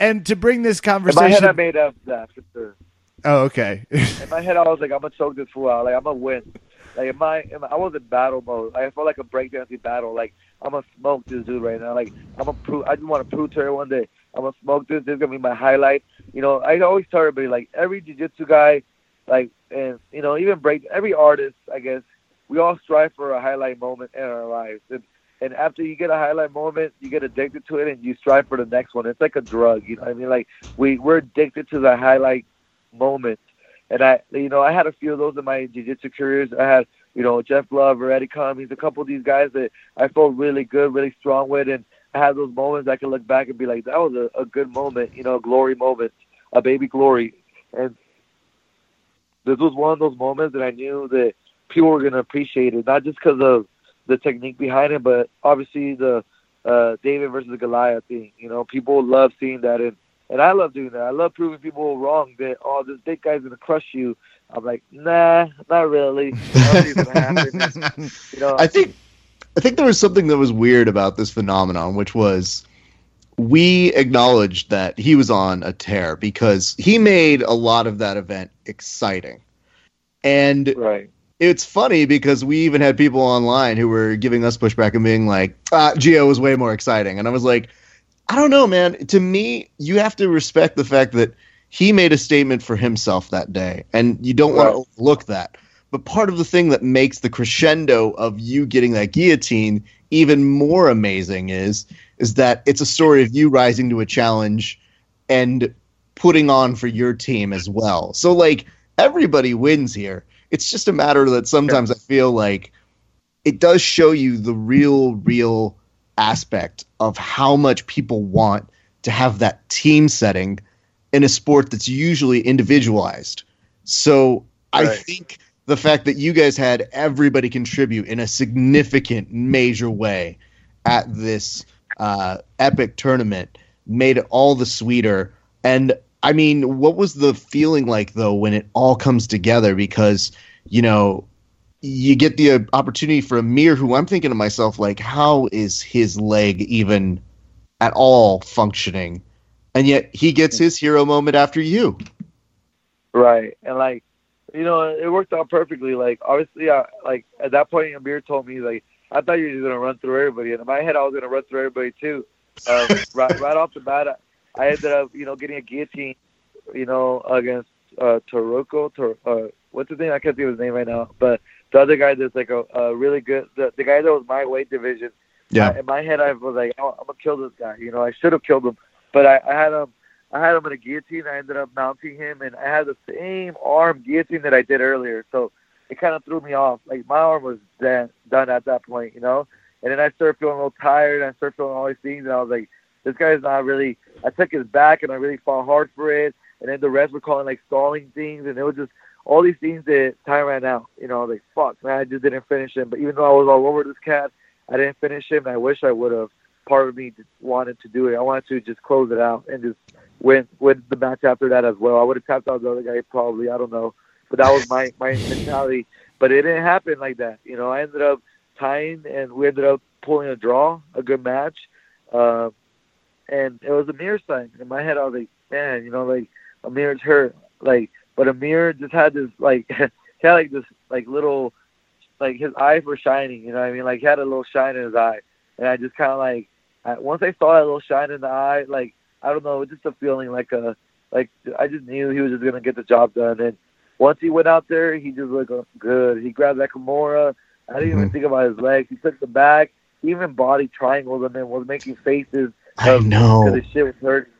And to bring this conversation, In my head, I made up that for sure. oh, okay, In my head, I was like, I'm gonna choke this fool out. Like I'm gonna win. Like in my, in my I was in battle mode. Like, I felt like a breakdancing battle. Like I'm gonna smoke this dude right now. Like I'm gonna prove. I just want to prove to everyone that I'm gonna smoke this. This is gonna be my highlight. You know, I always tell everybody like every jiu-jitsu guy, like and you know even break every artist. I guess we all strive for a highlight moment in our lives. And and after you get a highlight moment, you get addicted to it, and you strive for the next one. It's like a drug. You know what I mean? Like we we're addicted to the highlight moment. And I, you know, I had a few of those in my jiu-jitsu careers. I had, you know, Jeff Glover Eddie Cummings, a couple of these guys that I felt really good, really strong with, and I had those moments I can look back and be like, that was a, a good moment, you know, a glory moment, a baby glory. And this was one of those moments that I knew that people were to appreciate it, not just because of the technique behind it, but obviously the uh, David versus Goliath thing. You know, people love seeing that, and and I love doing that. I love proving people wrong that oh, this big guy's gonna crush you. I'm like, nah, not really. I don't think it's gonna happen. You know, I think I think there was something that was weird about this phenomenon, which was we acknowledged that he was on a tear because he made a lot of that event exciting. And right. It's funny because we even had people online who were giving us pushback and being like, ah, Gio was way more exciting. And I was like, I don't know, man. To me, you have to respect the fact that he made a statement for himself that day, and you don't want to overlook that. But part of the thing that makes the crescendo of you getting that guillotine even more amazing is is that it's a story of you rising to a challenge and putting on for your team as well. So like everybody wins here. It's just a matter that sometimes I feel like it does show you the real real aspect of how much people want to have that team setting in a sport that's usually individualized. So I think the fact that you guys had everybody contribute in a significant, major way at this uh, epic tournament made it all the sweeter. And I mean, what was the feeling like though when it all comes together? Because you know, you get the opportunity for Amir, who I'm thinking to myself, like, how is his leg even at all functioning? And yet he gets his hero moment after you. Right, and like, you know, it worked out perfectly. Like, obviously, I, like at that point, Amir told me like, I thought you were just gonna run through everybody, and in my head, I was gonna run through everybody too. Um, right, right off the bat, I ended up, you know, getting a guillotine, you know, against uh, Taroko. Tor- uh, what's his name? I can't think of his name right now, but the other guy that's like a, a really good, the, the guy that was my weight division. Yeah. I, in my head, I was like, oh, I'm gonna kill this guy. You know, I should have killed him, but I, I had him. I had him in a guillotine. I ended up mounting him, and I had the same arm guillotine that I did earlier. So it kind of threw me off. Like my arm was done, done at that point, you know. And then I started feeling a little tired. And I started feeling all these things, and I was like, this guy's not really. I took his back, and I really fought hard for it. And then the rest were calling like stalling things, and it was just all these things that time ran out. You know, like fuck, man, I just didn't finish him. But even though I was all over this cat, I didn't finish him. And I wish I would have. Part of me wanted to do it. I wanted to just close it out and just win win the match after that as well. I would have tapped out the other guy probably. I don't know, but that was my my mentality. But it didn't happen like that. You know, I ended up tying, and we ended up pulling a draw, a good match. Uh, and it was Amir's sign. In my head, I was like, man, you know, like Amir's hurt. Like, but Amir just had this like he had like this like little like his eyes were shining. You know what I mean? Like he had a little shine in his eye, and I just kind of like I, once I saw that little shine in the eye, like I don't know, it was just a feeling like a like I just knew he was just gonna get the job done. And once he went out there, he just looked good. He grabbed that Kimura. I didn't even Mhm. think about his legs. He took the back. He even body triangled him and was making faces I know. because his shit was hurting.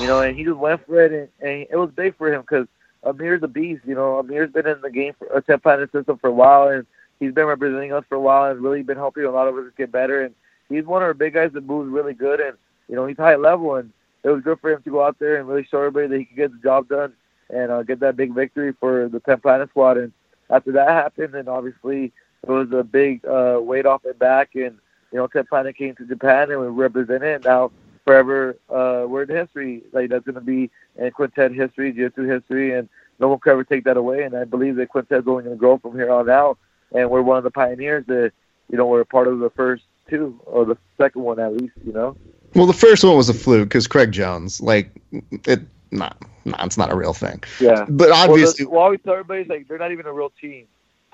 You know, and he just went for it, and, and it was big for him because Amir's a beast. You know, Amir's been in the game for a ten planet system for a while, and he's been representing us for a while, and really been helping a lot of us get better. And he's one of our big guys that moves really good, and you know, he's high level, and it was good for him to go out there and really show everybody that he could get the job done and uh, get that big victory for the ten planet squad. And after that happened, then obviously it was a big uh, weight off our back, and you know, ten planet came to Japan, and we represented it. Now forever uh, we're in history. Like that's going to be in quintet history, Jiu-Jitsu history, and no one can ever take that away. And I believe that quintet's only going to grow from here on out. And we're one of the pioneers that you know we're part of the first two or the second one at least. You know. Well, the first one was a fluke because Craig Jones, like, it, nah, nah, it's not a real thing. Yeah. But Well, obviously, the, well, always tell everybody like they're not even a real team.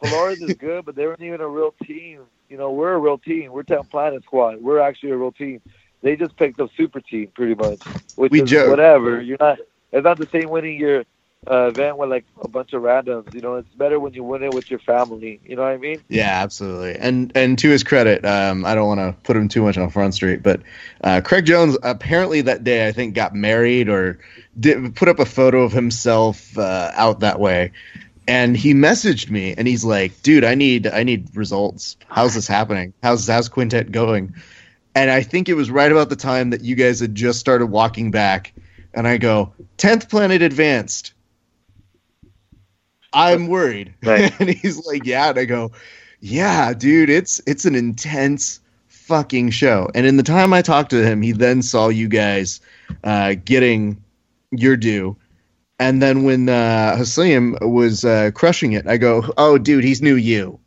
Polaris is good, but they weren't even a real team. You know, we're a real team. We're Ten Planet Squad. We're actually a real team. They just picked up super team pretty much, which We is joke. whatever. You're not. It's not the same winning your uh, event with like a bunch of randoms. You know, it's better when you win it with your family. You know what I mean? yeah, absolutely. And and to his credit, um, I don't want to put him too much on Front Street, but uh, Craig Jones apparently that day I think got married or did, put up a photo of himself uh, out that way. And he messaged me, and he's like, "Dude, I need I need results. How's this happening? How's how's Quintet going?" And I think it was right about the time that you guys had just started walking back, and I go, "10th planet advanced." I'm worried. Right. and he's like, "Yeah." And I go, "Yeah, dude, it's it's an intense fucking show." And in the time I talked to him, he then saw you guys uh, getting your due. And then when uh, Haisam was uh, crushing it, I go, "Oh, dude, he's new you."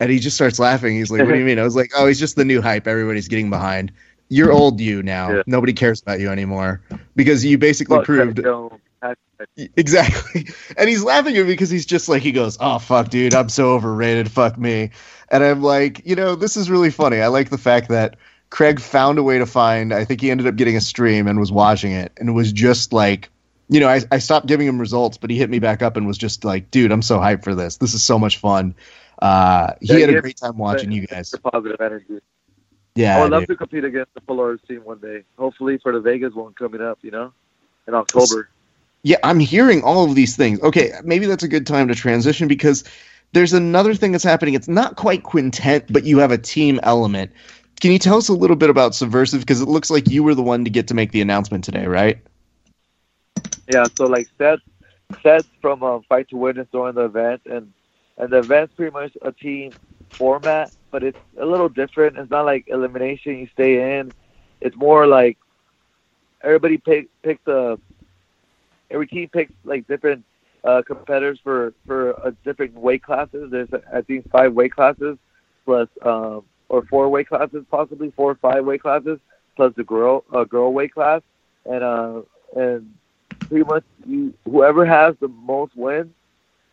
And he just starts laughing. He's like, "What do you mean?" I was like, "Oh, he's just the new hype. Everybody's getting behind. You're old you now. Yeah. Nobody cares about you anymore because you basically Fuck, proved you know, hashtag- Exactly. And he's laughing at me because he's just like, he goes, Oh, fuck, dude, I'm so overrated. Fuck me. And I'm like, you know, this is really funny. I like the fact that Craig found a way to find, I think he ended up getting a stream and was watching it and was just like, you know, I, I stopped giving him results, but he hit me back up and was just like, dude, I'm so hyped for this. This is so much fun. Uh, he Yeah, had a great time watching you guys. the positive energy. Yeah. I would love to compete against the Polaris team one day. Hopefully for the Vegas one coming up. You know, in October. Yeah, I'm hearing all of these things. Okay, maybe that's a good time to transition because there's another thing that's happening. It's not quite quintet, but you have a team element. Can you tell us a little bit about Subversive? Because it looks like you were the one to get to make the announcement today, right? Yeah, so like Seth, Seth from um, Fight to Win is throwing the event, and and the event's pretty much a team format, but it's a little different. It's not like elimination; you stay in. It's more like everybody pick pick the every team picks like different uh, competitors for for uh, different weight classes. There's I think five weight classes plus um, or four weight classes, possibly four or five weight classes plus the girl uh, girl weight class, and uh, and pretty much you whoever has the most wins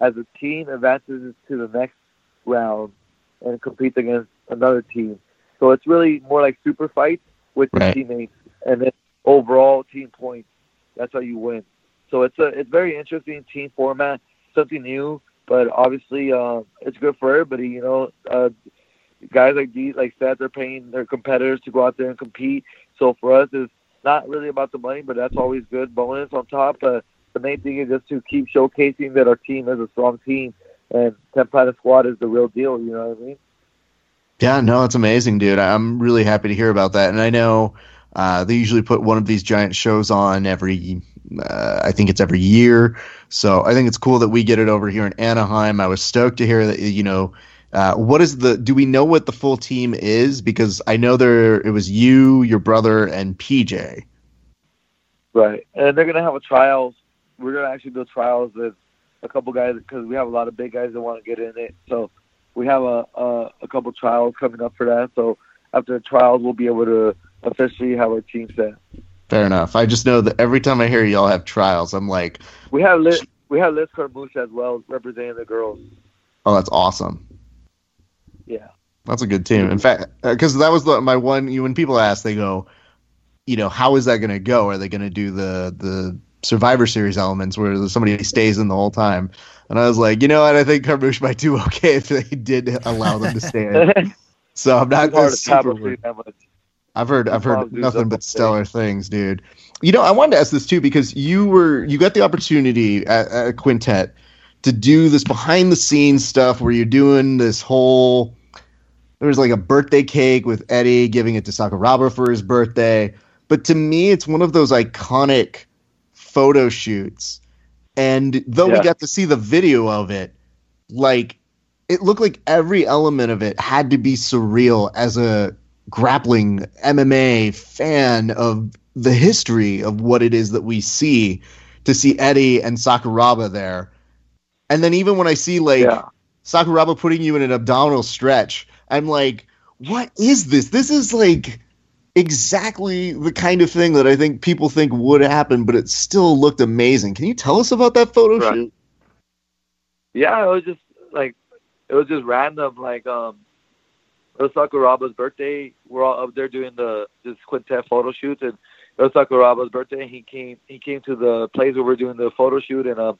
as a team advances to the next round and competes against another team. So it's really more like super fights with Right. your teammates, and then overall team points. That's how you win. So it's a it's very interesting team format, something new, but obviously uh, it's good for everybody. You know, uh, guys like these, like Seth, they're paying their competitors to go out there and compete. So for us, it's not really about the money, but that's always good bonus on top. But the main thing is just to keep showcasing that our team is a strong team, and Ten Planet Squad is the real deal. You know what I mean? Yeah, no, it's amazing, dude. I'm really happy to hear about that. And I know uh, they usually put one of these giant shows on every, uh, I think it's every year. So I think it's cool that we get it over here in Anaheim. I was stoked to hear that, you know, uh, what is the, do we know what the full team is? Because I know there, it was you, your brother, and PJ. Right, and they're gonna have a trials. We're gonna actually do trials with a couple guys because we have a lot of big guys that want to get in it. So we have a, a a couple trials coming up for that. So after the trials, we'll be able to officially have our team set. Fair enough. I just know that every time I hear y'all have trials, I'm like, We have Liz, we have Liz Carmouche as well representing the girls. oh, that's awesome. Yeah, That's a good team. In fact, uh, because that was the, my one. You when people ask, they go, you know, how is that going to go? Are they going to do the the Survivor Series elements where somebody stays in the whole time? And I was like, you know what? I think Carmouche might do okay if they did allow them to stay in. So I'm not that to tap super us worried. that much. I've heard I've heard nothing but stellar things, dude. You know, I wanted to ask this too because you were you got the opportunity at, at Quintet to do this behind the scenes stuff where you're doing this whole there was like a birthday cake with Eddie giving it to Sakuraba for his birthday. But to me, it's one of those iconic photo shoots. And though we got to see the video of it, like it looked like every element of it had to be surreal as a grappling MMA fan of the history of what it is that we see to see Eddie and Sakuraba there. And then even when I see like Yeah, Sakuraba putting you in an abdominal stretch, I'm like, what is this? This is like exactly the kind of thing that I think people think would happen, but it still looked amazing. Can you tell us about that photo Right. shoot? yeah. It was just like it was just random. Like um, it was Sakuraba's birthday. We're all up there doing the this quintet photo shoot, and it was Sakuraba's birthday. He came he came to the place where we're doing the photo shoot, and um,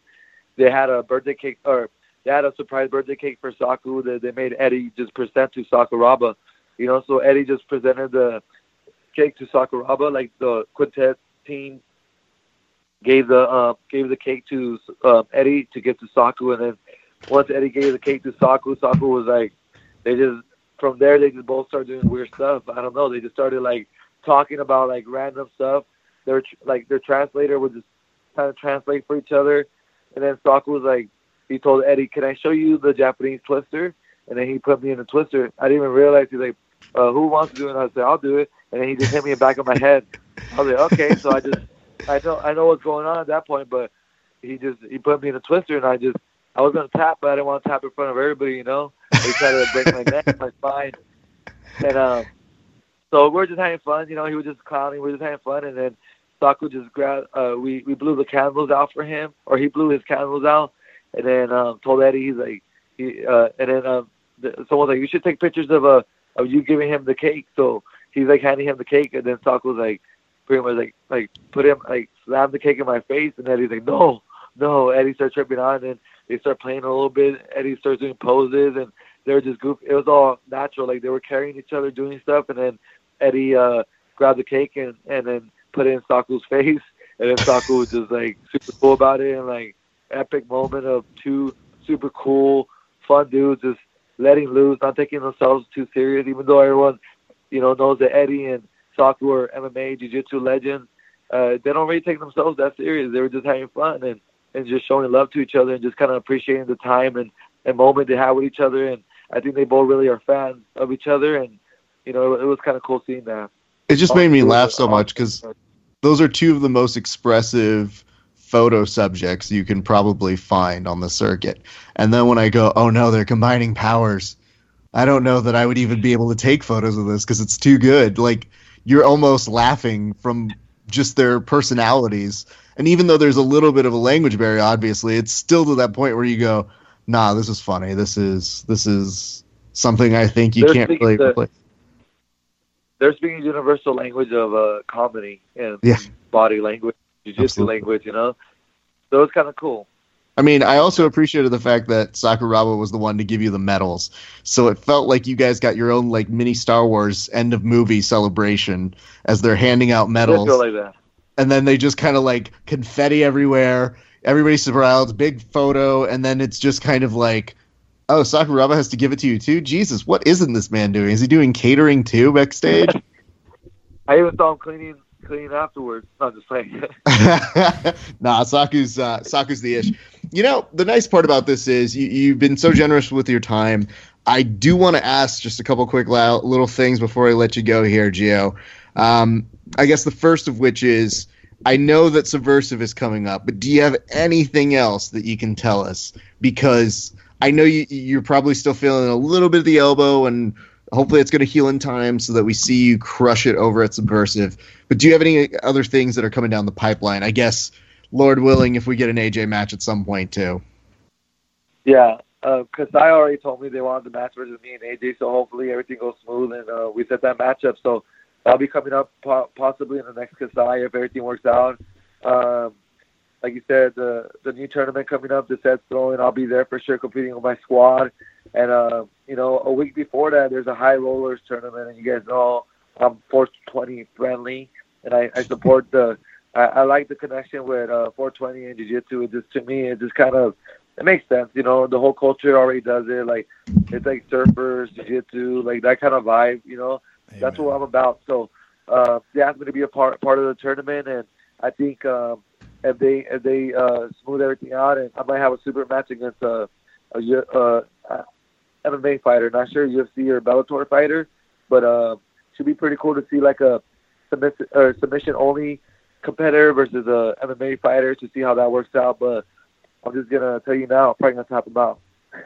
they had a birthday cake or they had a surprise birthday cake for Saku that they made Eddie just present to Sakuraba. You know, so Eddie just presented the cake to Sakuraba, like the quintet team gave the uh, gave the cake to uh, Eddie to give to Saku, and then once Eddie gave the cake to Saku, Saku was like, they just from there they just both started doing weird stuff. I don't know. They just started like talking about like random stuff. Their like their translator would just kind of translate for each other, and then Saku was like, he told Eddie, "Can I show you the Japanese twister?" And then he put me in the twister. I didn't even realize he's like, uh, "Who wants to do it?" And I said, "I'll do it." And then he just hit me in the back of my head. I was like, "Okay." So I just I know I know what's going on at that point, but he just he put me in a twister, and I just I was gonna tap, but I didn't want to tap in front of everybody, you know. He tried to break my neck, my spine, and um, so we're just having fun, you know. He was just clowning, we were just having fun, and then Saku just grabbed. Uh, we we blew the candles out for him, or he blew his candles out, and then um, told Eddie he's like he uh, and then um, the, someone's like you should take pictures of uh of you giving him the cake. So he's like handing him the cake, and then Saku's like pretty much like like put him like slam the cake in my face, and Eddie's like no no. Eddie starts tripping on, and they start playing a little bit. Eddie starts doing poses, and they were just goofy. It was all natural, like they were carrying each other, doing stuff, and then Eddie uh, grabbed the cake and and then put it in Saku's face, and then Saku was just like super cool about it, and like epic moment of two super cool, fun dudes just letting loose, not taking themselves too serious, even though everyone, you know, knows that Eddie and Saku are MMA, Jiu-Jitsu legends. Uh, they don't really take themselves that serious. They were just having fun and, and just showing love to each other and just kind of appreciating the time and and moment they had with each other, and I think they both really are fans of each other, and you know it, was kind of cool seeing that. It just made me laugh so much because those are two of the most expressive photo subjects you can probably find on the circuit. And then when I go, oh no, they're combining powers. I don't know that I would even be able to take photos of this because it's too good. Like you're almost laughing from just their personalities. And even though there's a little bit of a language barrier, obviously, it's still to that point where you go, "Nah, this is funny. This is this is something I think you They're can't really replace." They're speaking universal language of uh, comedy and Yeah. body language, jiu-jitsu language, you know. So it's kind of cool. I mean, I also appreciated the fact that Sakuraba was the one to give you the medals, so it felt like you guys got your own like mini Star Wars end of movie celebration as they're handing out medals. feel like that. and then they just kind of like confetti everywhere. Everybody's surrounded, big photo, and then it's just kind of like, oh, Sakuraba has to give it to you too. Jesus, what isn't this man doing? Is he doing catering too backstage? I even saw him cleaning cleaning afterwards. No, I'm just playing. nah, Saku's uh, Saku's the ish. You know, the nice part about this is you, you've been so generous with your time. I do want to ask just a couple quick la- little things before I let you go here, Gio. Um, I guess the first of which is I know that Subversive is coming up, but do you have anything else that you can tell us? Because I know you, you're probably still feeling a little bit of the elbow, and hopefully it's going to heal in time so that we see you crush it over at Subversive. But do you have any other things that are coming down the pipeline? I guess, Lord willing, if we get an AJ match at some point too. yeah, because I already told me they wanted the match versus me and AJ, so hopefully everything goes smooth and uh, we set that matchup. So that'll be coming up po- possibly in the next Kasai if everything works out. Um, like you said, the the new tournament coming up, the set's throwing. I'll be there for sure, competing with my squad. And uh, you know, a week before that, there's a high rollers tournament, and you guys know I'm 420 friendly, and I, I support the. I, I like the connection with uh, 420 and jiu-jitsu. It just to me, it just kind of it makes sense. You know, the whole culture already does it. Like it's like surfers, jiu-jitsu, like that kind of vibe. You know, that's what I'm about. So uh, they asked me to be a part part of the tournament, and I think um, if they if they uh, smooth everything out, and I might have a super match against a, a U- a, uh, MMA fighter, not sure UFC or Bellator fighter, but uh, should be pretty cool to see like a submission or submission only competitor versus a MMA fighter to see how that works out. But I'm just gonna tell you now, I'm probably gonna tap him out.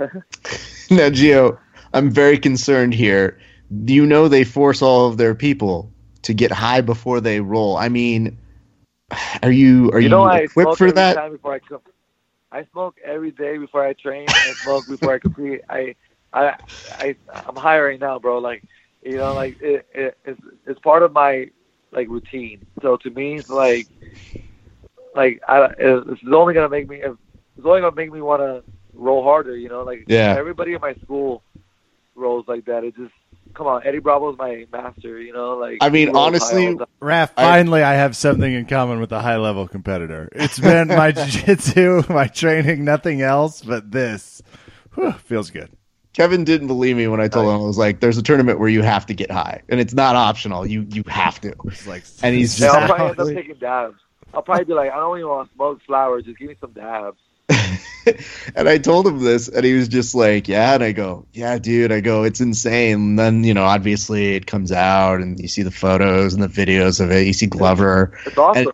now, Gio, I'm very concerned here. You know they force all of their people to get high before they roll? I mean, are you are you, you know, I equipped smoke for that? time before I come. I smoke every day before I train. I smoke before I compete. I, I, I, I'm high right now, bro. Like, you know, like it, it, it's it's part of my like routine. So to me, it's like, like I, it's only gonna make me. It's only gonna make me want to roll harder. You know, like Yeah. everybody in my school rolls like that. It just come on. Eddie Bravo's my master. You know, like I mean, he rolls high honestly, all the. Raph, I- finally, I have something in common with a high level competitor. It's been my jiu-jitsu, my training, nothing else but this. Whew, feels good. Kevin didn't believe me when I told him I was like, "There's a tournament where you have to get high, and it's not optional. You you have to." It's like, And he's Yeah, just- I'll probably end up taking dabs. I'll probably be like, I don't even want to smoke flowers. Just give me some dabs. and I told him this, and he was just like, "Yeah." And I go, "Yeah, dude." I go, "It's insane." And then you know, obviously, it comes out, and you see the photos and the videos of it. You see Glover. It's awesome.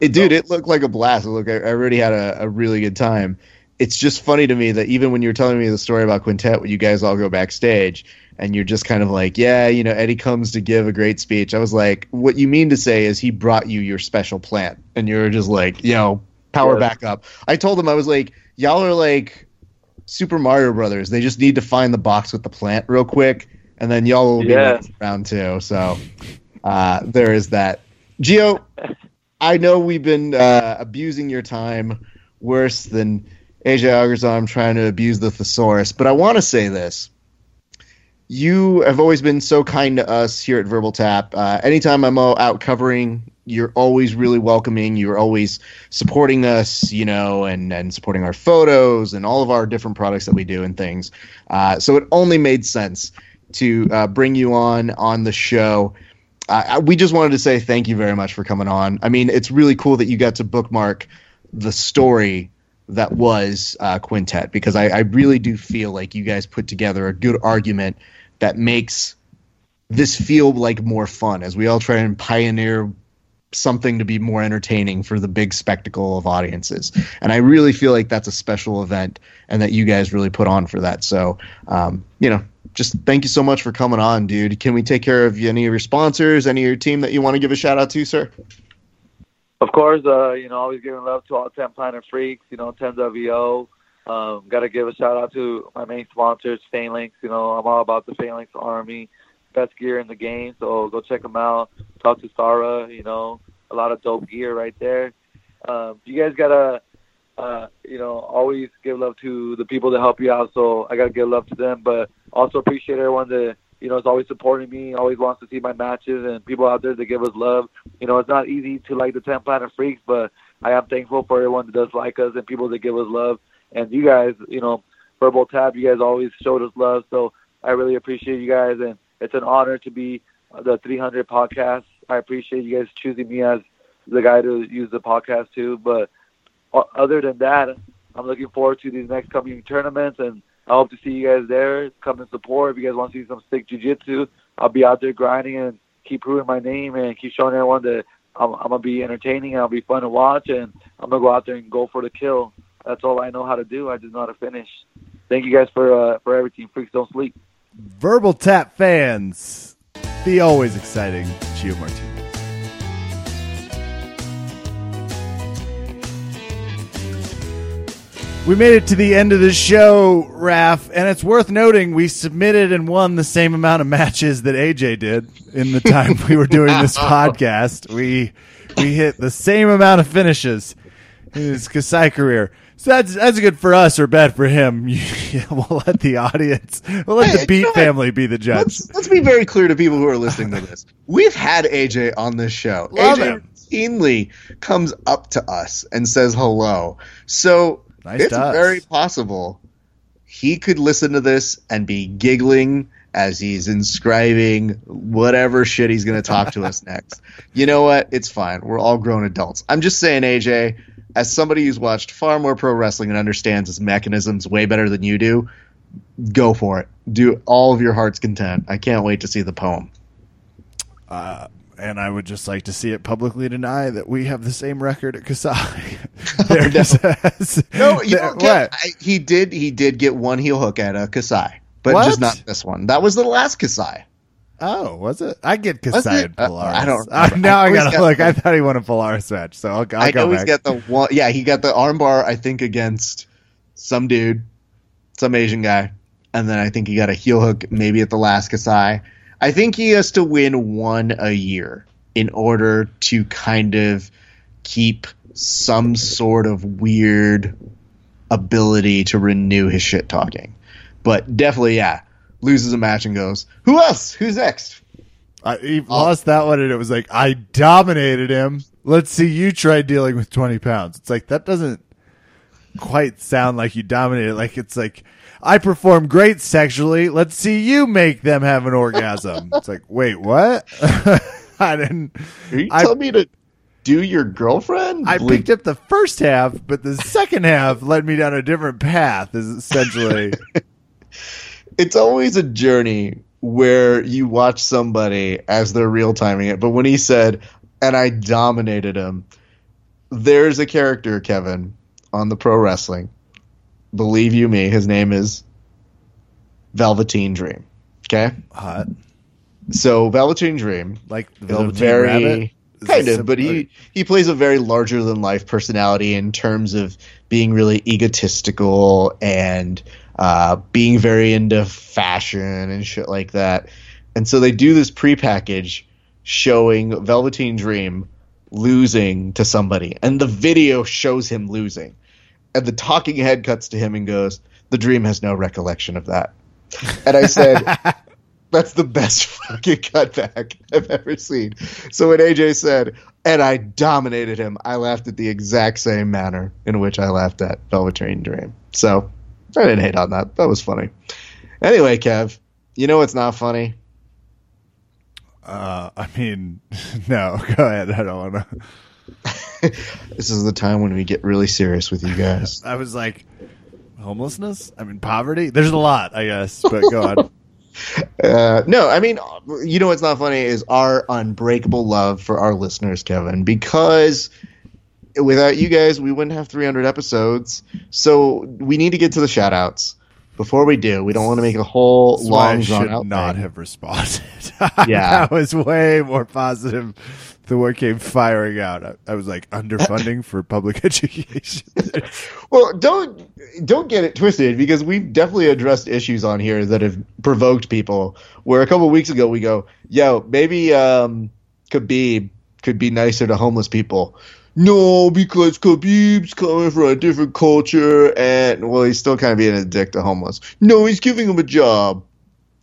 It, dude, it looked like a blast. Look, I, I already had a, a really good time. It's just funny to me that even when you're telling me the story about Quintet, when you guys all go backstage, and you're just kind of like, "Yeah, you know, Eddie comes to give a great speech." I was like, "What you mean to say is he brought you your special plant," and you're just like, you know, power Yes. back up. I told him I was like, "Y'all are like." Super Mario Brothers. They just need to find the box with the plant real quick, and then y'all will be Yeah. round two. So uh, there is that. Gio, I know we've been uh, abusing your time worse than AJ Agazarm trying to abuse the thesaurus, but I want to say this. You have always been so kind to us here at Verbal Tap. Uh, anytime I'm all out covering, you're always really welcoming. You're always supporting us, you know, and, and supporting our photos and all of our different products that we do and things. Uh, so it only made sense to uh, bring you on on the show. I- we just wanted to say thank you very much for coming on. I mean, it's really cool that you got to bookmark the story that was uh, Quintet because I, I really do feel like you guys put together a good argument that makes this feel like more fun as we all try and pioneer something to be more entertaining for the big spectacle of audiences. And I really feel like that's a special event and that you guys really put on for that. So, um, you know, just thank you so much for coming on, dude. Can we take care of any of your sponsors, any of your team that you want to give a shout out to, sir? Of course, uh, you know, always giving love to all 10 Planet Freaks, you know, 10WO. Um, Got to give a shout out to my main sponsors, Phalanx. You know, I'm all about the Phalanx Army best gear in the game. So go check them out. Talk to Sarah. You know, a lot of dope gear right there. Um, you guys gotta, uh, you know, always give love to the people that help you out. So I gotta give love to them, but also appreciate everyone that you know is always supporting me, always wants to see my matches, and people out there that give us love. You know, it's not easy to like the Ten Planet Freaks, but I am thankful for everyone that does like us and people that give us love. And you guys, you know, Verbal Tap, you guys always showed us love. So I really appreciate you guys, and it's an honor to be the 300 podcast. I appreciate you guys choosing me as the guy to use the podcast too. But other than that, I'm looking forward to these next coming tournaments, and I hope to see you guys there. Come and support. If you guys want to see some sick jiu-jitsu, I'll be out there grinding and keep proving my name and keep showing everyone that I'm, I'm gonna be entertaining I'll be fun to watch, and I'm gonna go out there and go for the kill. That's all I know how to do. I just know how to finish. Thank you guys for uh, for everything. Freaks don't sleep. Verbal Tap fans, the always exciting Gio Martinez. We made it to the end of the show, Raf, and it's worth noting we submitted and won the same amount of matches that AJ did in the time we were doing this podcast. We we hit the same amount of finishes in his Kasai career. So that's that's good for us or bad for him. we'll let the audience, we'll let the Beat family be the judge. Let's, let's, be very clear to people who are listening to this. We've had AJ on this show. Love AJ him. routinely comes up to us and says hello. So nice it's very possible he could listen to this and be giggling as he's inscribing whatever shit he's going to talk to us next. You know what? It's fine. We're all grown adults. I'm just saying, AJ as somebody who's watched far more pro wrestling and understands its mechanisms way better than you do, go for it. Do all of your heart's content. I can't wait to see the poem. Uh, and I would just like to see it publicly deny that we have the same record at Kasai. no, no you don't get, I, he did. He did get one heel hook at a Kasai, but what? just not this one. That was the last Kasai. Oh, was it? I get Kasai and Polaris. Uh, I don't. Uh, now I, I gotta look. The, I thought he won a Polaris match, so I'll, I'll I go know he's got the one. Yeah, he got the armbar. I think against some dude, some Asian guy, and then I think he got a heel hook maybe at the last Kasai. I think he has to win one a year in order to kind of keep some sort of weird ability to renew his shit talking. But definitely, yeah, loses a match and goes, "Who else? Who's next?" I, he oh. lost that one, and it was like I dominated him. Let's see you try dealing with twenty pounds. It's like that doesn't quite sound like you dominated. Like it's like I perform great sexually. Let's see you make them have an orgasm. it's like wait, what? I didn't. Are you telling me to do your girlfriend? I picked up the first half, but the second half led me down a different path. Is essentially. it's always a journey where you watch somebody as they're real timing it. But when he said, and I dominated him, there's a character, Kevin, on the pro wrestling. Believe you me, his name is Velveteen Dream. Okay? Hot. So Velveteen Dream, like Velveteen very, Rabbit? Kind of, but he he plays a very larger than life personality in terms of being really egotistical and uh, being very into fashion and shit like that. And so they do this prepackage showing Velveteen Dream losing to somebody, and the video shows him losing, and the talking head cuts to him and goes, "The Dream has no recollection of that." And I said. That's the best fucking cutback I've ever seen. So when AJ said, and I dominated him, I laughed at the exact same manner in which I laughed at Velveteen Dream. So I didn't hate on that. That was funny. Anyway, Kev, you know what's not funny? Uh, I mean, no. Go ahead. I don't want to. this is the time when we get really serious with you guys. I was like, homelessness? I mean, poverty? There's a lot, I guess, but go on. Uh, no, I mean, you know what's not funny is our unbreakable love for our listeners, Kevin, because without you guys, we wouldn't have 300 episodes. So we need to get to the shout outs. Before we do, we don't want to make a whole That's I long drawn should out. not thing. have responded. Yeah. that was way more positive The what came firing out. I, I was like underfunding for public education. Well, don't don't get it twisted because we've definitely addressed issues on here that have provoked people. Where a couple weeks ago we go, yo, maybe um, Khabib could be nicer to homeless people. No, because Khabib's coming from a different culture, and well, he's still kind of being a dick to homeless. No, he's giving him a job.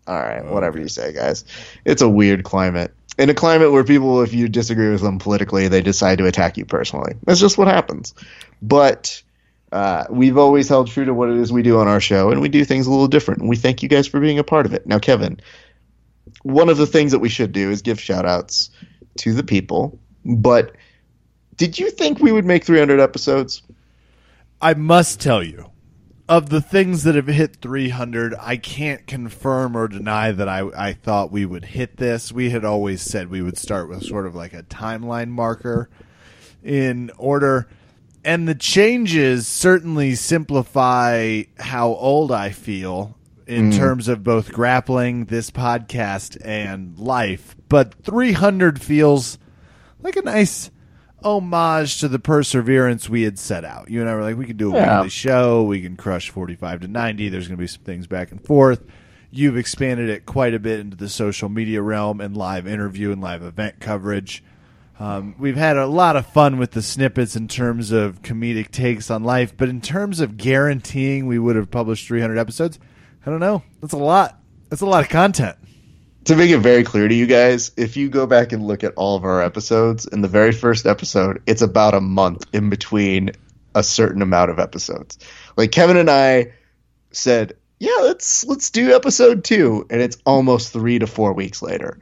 All right, whatever you say, guys. It's a weird climate. In a climate where people, if you disagree with them politically, they decide to attack you personally. That's just what happens. But uh, we've always held true to what it is we do on our show, and we do things a little different. And we thank you guys for being a part of it. Now, Kevin, one of the things that we should do is give shout outs to the people. But did you think we would make 300 episodes? I must tell you, of the things that have hit 300, I can't confirm or deny that I, I thought we would hit this. We had always said we would start with sort of like a timeline marker in order. And the changes certainly simplify how old I feel in mm. terms of both grappling this podcast and life. But 300 feels like a nice homage to the perseverance we had set out. You and I were like, we can do a Yeah. weekly show, we can crush 45 to 90. There's going to be some things back and forth. You've expanded it quite a bit into the social media realm and live interview and live event coverage. Um, we've had a lot of fun with the snippets in terms of comedic takes on life, but in terms of guaranteeing we would have published 300 episodes, I don't know. That's a lot. That's a lot of content. To make it very clear to you guys, if you go back and look at all of our episodes, in the very first episode, it's about a month in between a certain amount of episodes. Like Kevin and I said, "Yeah, let's let's do episode 2," and it's almost 3 to 4 weeks later.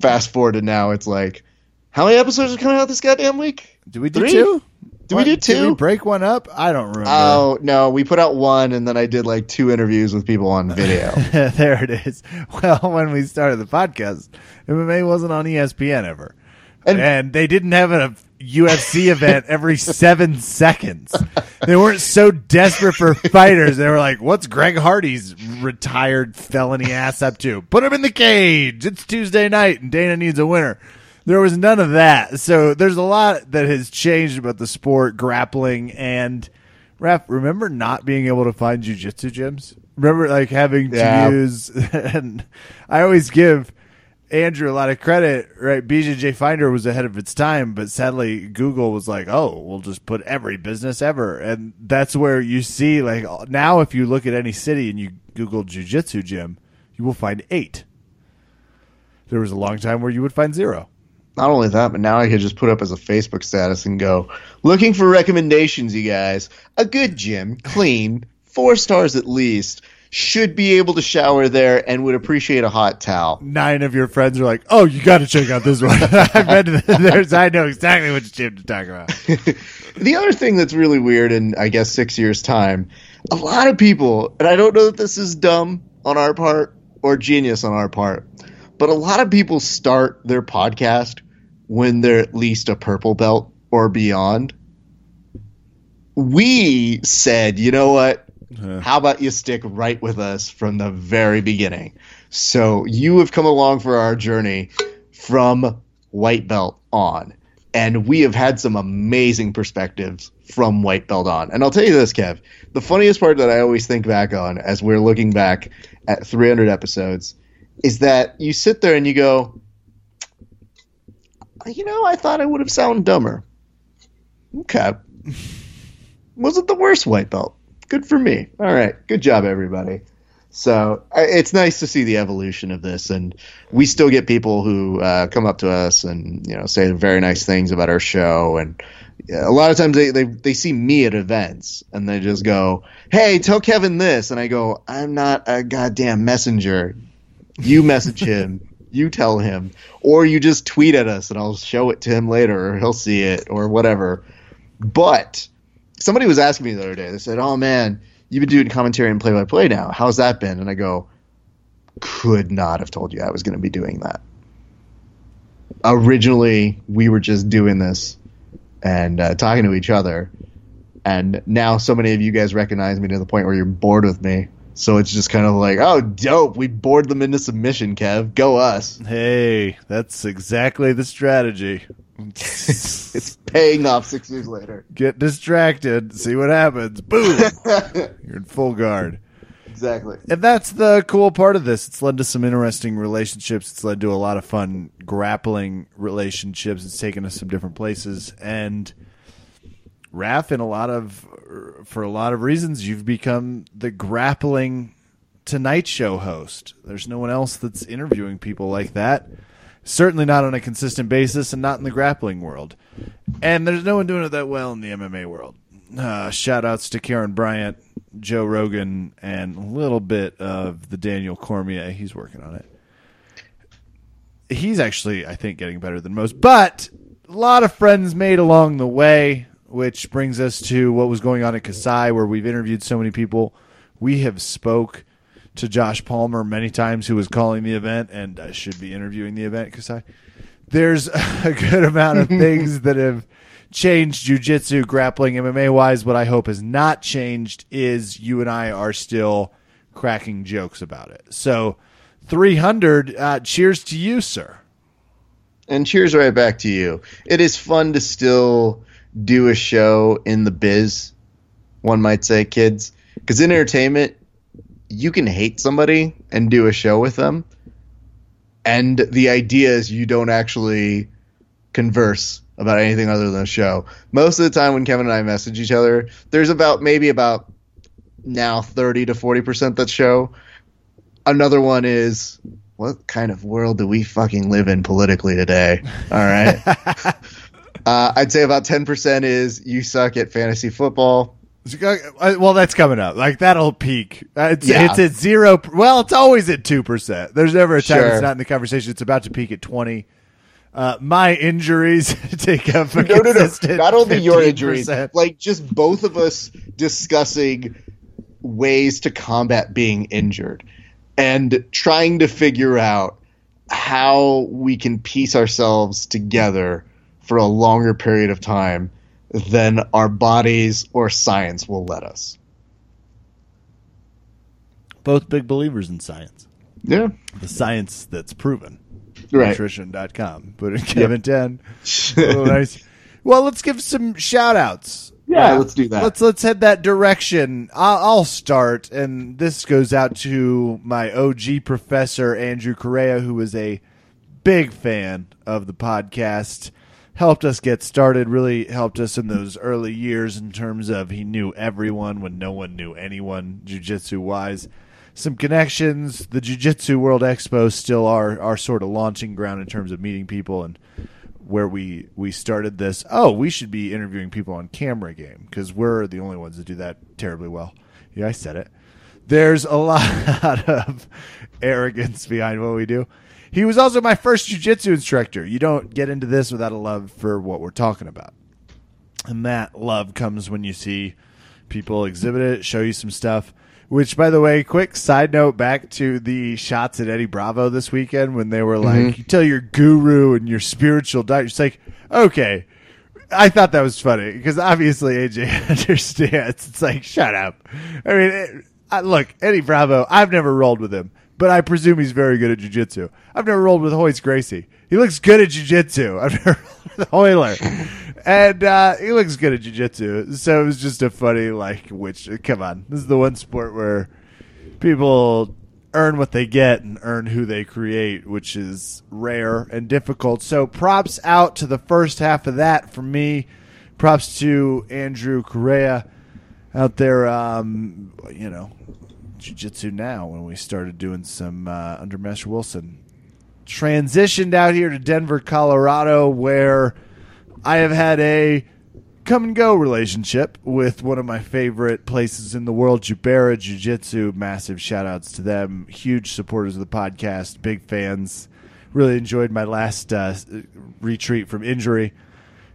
Fast forward to now, it's like how many episodes are coming out this goddamn week? Do we do Three? two? Did we do Did we two? break one up? I don't remember. Oh, no, we put out one and then I did like two interviews with people on video. there it is. Well, when we started the podcast, MMA wasn't on ESPN ever. And- And, they didn't have a UFC event every seven seconds. They weren't so desperate for fighters. They were like, what's Greg Hardy's retired felony ass up to? Put him in the cage. It's Tuesday night and Dana needs a winner. There was none of that. So there's a lot that has changed about the sport, grappling, and Ref, remember not being able to find jujitsu gyms? Remember like having to use and I always give Andrew a lot of credit, right? BJJ Finder was ahead of its time, but sadly Google was like, "Oh, we'll just put every business ever." And that's where you see like now if you look at any city and you Google jujitsu gym, you will find 8. There was a long time where you would find 0. Not only that, but now I could just put up as a Facebook status and go, looking for recommendations, you guys. A good gym, clean, four stars at least, should be able to shower there and would appreciate a hot towel. Nine of your friends are like, "Oh, you got to check out this one." I've been to there's I know exactly which gym to talk about. The other thing that's really weird in, I guess, six years' time, a lot of people, and I don't know if this is dumb on our part or genius on our part, but a lot of people start their podcast when they're at least a purple belt or beyond. We said, you know what? How about you stick right with us from the very beginning? So you have come along for our journey from white belt on. And we have had some amazing perspectives from white belt on. And I'll tell you this, Kev, the funniest part that I always think back on as we're looking back at 300 episodes is that you sit there and you go, you know, I thought I would have sounded dumber. Okay. Wasn't the worst white belt. Good for me. All right. Good job, everybody. So it's nice to see the evolution of this, and we still get people who uh, come up to us and you know say very nice things about our show, and a lot of times they, they they see me at events and they just go, "Hey, tell Kevin this," and I go, "I'm not a goddamn messenger. You message him, You tell him, or you just tweet at us, and I'll show it to him later, or he'll see it, or whatever. But somebody was asking me the other day. They said, "Oh man, you've been doing commentary and play-by-play now. How's that been?" And I go, "Could not have told you I was going to be doing that." Originally, we were just doing this and uh, talking to each other, and now so many of you guys recognize me to the point where you're bored with me. So it's just kind of like, oh, dope. We bored them into submission, Kev. Go us. Hey, that's exactly the strategy. it's paying off six years later. Get distracted, see what happens. Boom! You're in full guard. Exactly. And that's the cool part of this. It's led to some interesting relationships. It's led to a lot of fun grappling relationships. It's taken us some different places. And Raph, in a lot of, for a lot of reasons, you've become the grappling Tonight Show host. There's no one else that's interviewing people like that. Certainly not on a consistent basis, and not in the grappling world. And there's no one doing it that well in the MMA world. Uh, shout outs to Karyn Bryant, Joe Rogan, and a little bit of the Daniel Cormier. He's working on it. He's actually, I think, getting better than most. But a lot of friends made along the way, which brings us to what was going on at Kasai, where we've interviewed so many people. We have spoke to Josh Palmer many times, who was calling the event and I should be interviewing the event. Kasai, there's a good amount of things that have changed jujitsu, grappling, MMA wise. What I hope has not changed is you and I are still cracking jokes about it. So, 300, uh, cheers to you, sir. And cheers right back to you. It is fun to still do a show in the biz, one might say, kids. Because in entertainment, you can hate somebody and do a show with them. And the idea is you don't actually converse about anything other than a show. Most of the time when Kevin and I message each other, there's about maybe about now 30 to 40% that show. Another one is what kind of world do we fucking live in politically today? All right. uh, I'd say about 10% is you suck at fantasy football. Well, that's coming up. Like that'll peak. It's, Yeah. it's at zero. Well, it's always at two percent. There's never a time Sure. it's not in the conversation. It's about to peak at twenty. Uh, my injuries take up a no, no, no. Not only your injuries, like just both of us discussing ways to combat being injured and trying to figure out how we can piece ourselves together for a longer period of time than our bodies or science will let us. both big believers in science. Yeah. The science that's proven. Right. Nutrition.com. Put in Kevin 10. Oh, nice. Well, let's give some shout outs. Yeah, uh, let's do that. Let's let's head that direction. I'll, I'll start, and this goes out to my OG professor Andrew Correa, who is a big fan of the podcast. Helped us get started. Really helped us in those early years in terms of he knew everyone when no one knew anyone, jujitsu wise. Some connections. The Jiu-Jitsu World Expo still our our sort of launching ground in terms of meeting people and where we we started this. Oh, we should be interviewing people on camera game because we're the only ones that do that terribly well. Yeah, I said it. There's a lot of arrogance behind what we do. He was also my first jujitsu instructor. You don't get into this without a love for what we're talking about. And that love comes when you see people exhibit it, show you some stuff. Which, by the way, quick side note back to the shots at Eddie Bravo this weekend when they were mm-hmm. like, you tell your guru and your spiritual diet. It's like, okay. I thought that was funny because obviously AJ understands. It's like, shut up. I mean, it, I, look, Eddie Bravo, I've never rolled with him, but I presume he's very good at jiu-jitsu. I've never rolled with Royce Gracie. He looks good at jiu-jitsu. I've never rolled with Royler. And uh, he looks good at jiu-jitsu. So it was just a funny, like, which, come on. This is the one sport where people earn what they get and earn who they create, which is rare and difficult. So props out to the first half of that from me. Props to Andrew Correa out there, um, you know, jiu-jitsu now when we started doing some uh, under Master Wilson. Transitioned out here to Denver, Colorado, where I have had a come and go relationship with one of my favorite places in the world, Jubera Jiu Jitsu. Massive shout outs to them. Huge supporters of the podcast, big fans. really enjoyed my last uh, retreat from injury.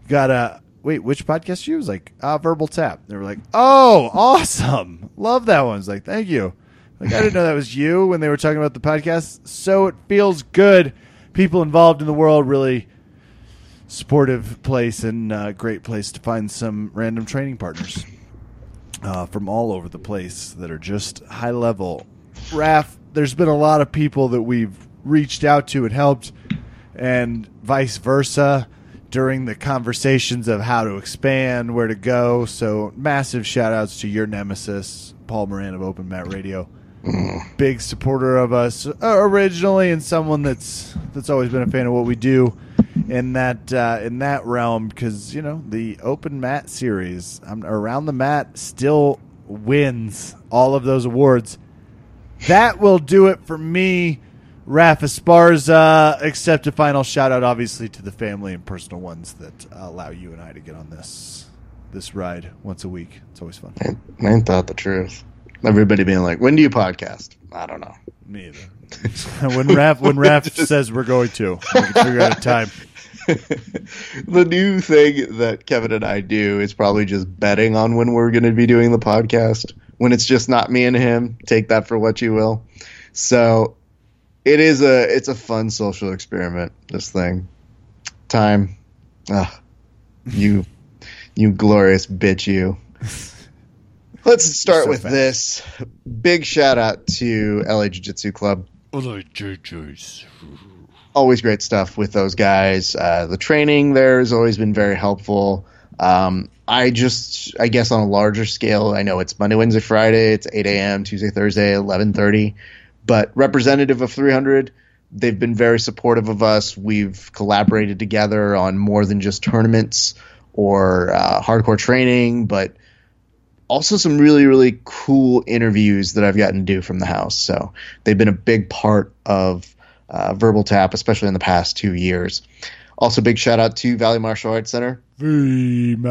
Got a wait, which podcast you? Was like uh, Verbal Tap. They were like, oh, awesome, love that one. I was like, thank you. Like I didn't know that was you when they were talking about the podcast. So it feels good. People involved in the world really supportive place and uh, great place to find some random training partners uh, from all over the place that are just high level. Raf, there's been a lot of people that we've reached out to and helped, and vice versa during the conversations of how to expand, where to go. So massive shout outs to your nemesis, Paul Moran of Open Mat Radio. Big supporter of us uh, originally, and someone that's that's always been a fan of what we do in that uh, in that realm. Because you know the Open Mat series, I'm, around the mat, still wins all of those awards. That will do it for me. Raf Esparza, except a final shout out, obviously, to the family and personal ones that allow you and I to get on this this ride once a week. It's always fun. I, I ain't thought the truth. Everybody being like, "When do you podcast?" I don't know. Me either. when Raf when Raf says we're going to, we can figure out a time. the new thing that Kevin and I do is probably just betting on when we're going to be doing the podcast. When it's just not me and him, take that for what you will. So it is a it's a fun social experiment. This thing, time, ah, you, you glorious bitch, you. Let's start So with fast. this. Big shout out to LA Jiu Jitsu Club always great stuff with those guys. Uh, the training there has always been very helpful. Um, I just, I guess on a larger scale, I know it's Monday, Wednesday, Friday. It's 8 a.m. Tuesday, Thursday, 11:30. But representative of 300, they've been very supportive of us. We've collaborated together on more than just tournaments or uh, hardcore training, but also some really really cool interviews that I've gotten to do from the house. So they've been a big part of uh, Verbal Tap, especially in the past two years. Also, big shout out to Valley Martial Arts Center. VMAC.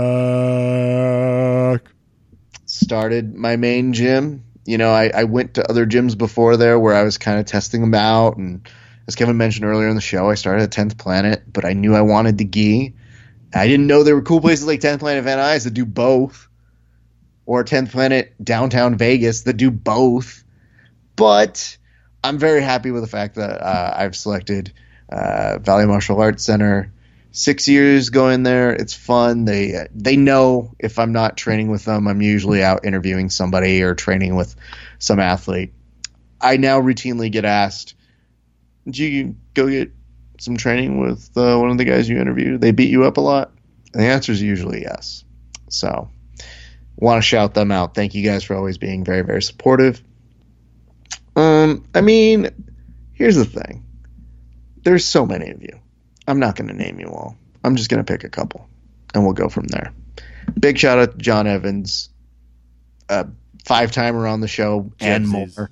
Started my main gym. You know, I, I went to other gyms before there where I was kind of testing them out. And as Kevin mentioned earlier in the show, I started at 10th Planet, but I knew I wanted the gi. I didn't know there were cool places like 10th Planet Van Nuys that do both, or 10th Planet downtown Vegas that do both. But I'm very happy with the fact that uh, I've selected uh, Valley Martial Arts Center. Six years going there, it's fun. They they know if I'm not training with them, I'm usually out interviewing somebody or training with some athlete. I now routinely get asked, "Did you go get some training with uh, one of the guys you interviewed? They beat you up a lot?" And the answer is usually yes. So, want to shout them out. Thank you guys for always being very very supportive. Um, I mean, here's the thing. There's so many of you. I'm not going to name you all. I'm just going to pick a couple, and we'll go from there. Big shout out to John Evans, uh, five timer on the show and Gypsies. more.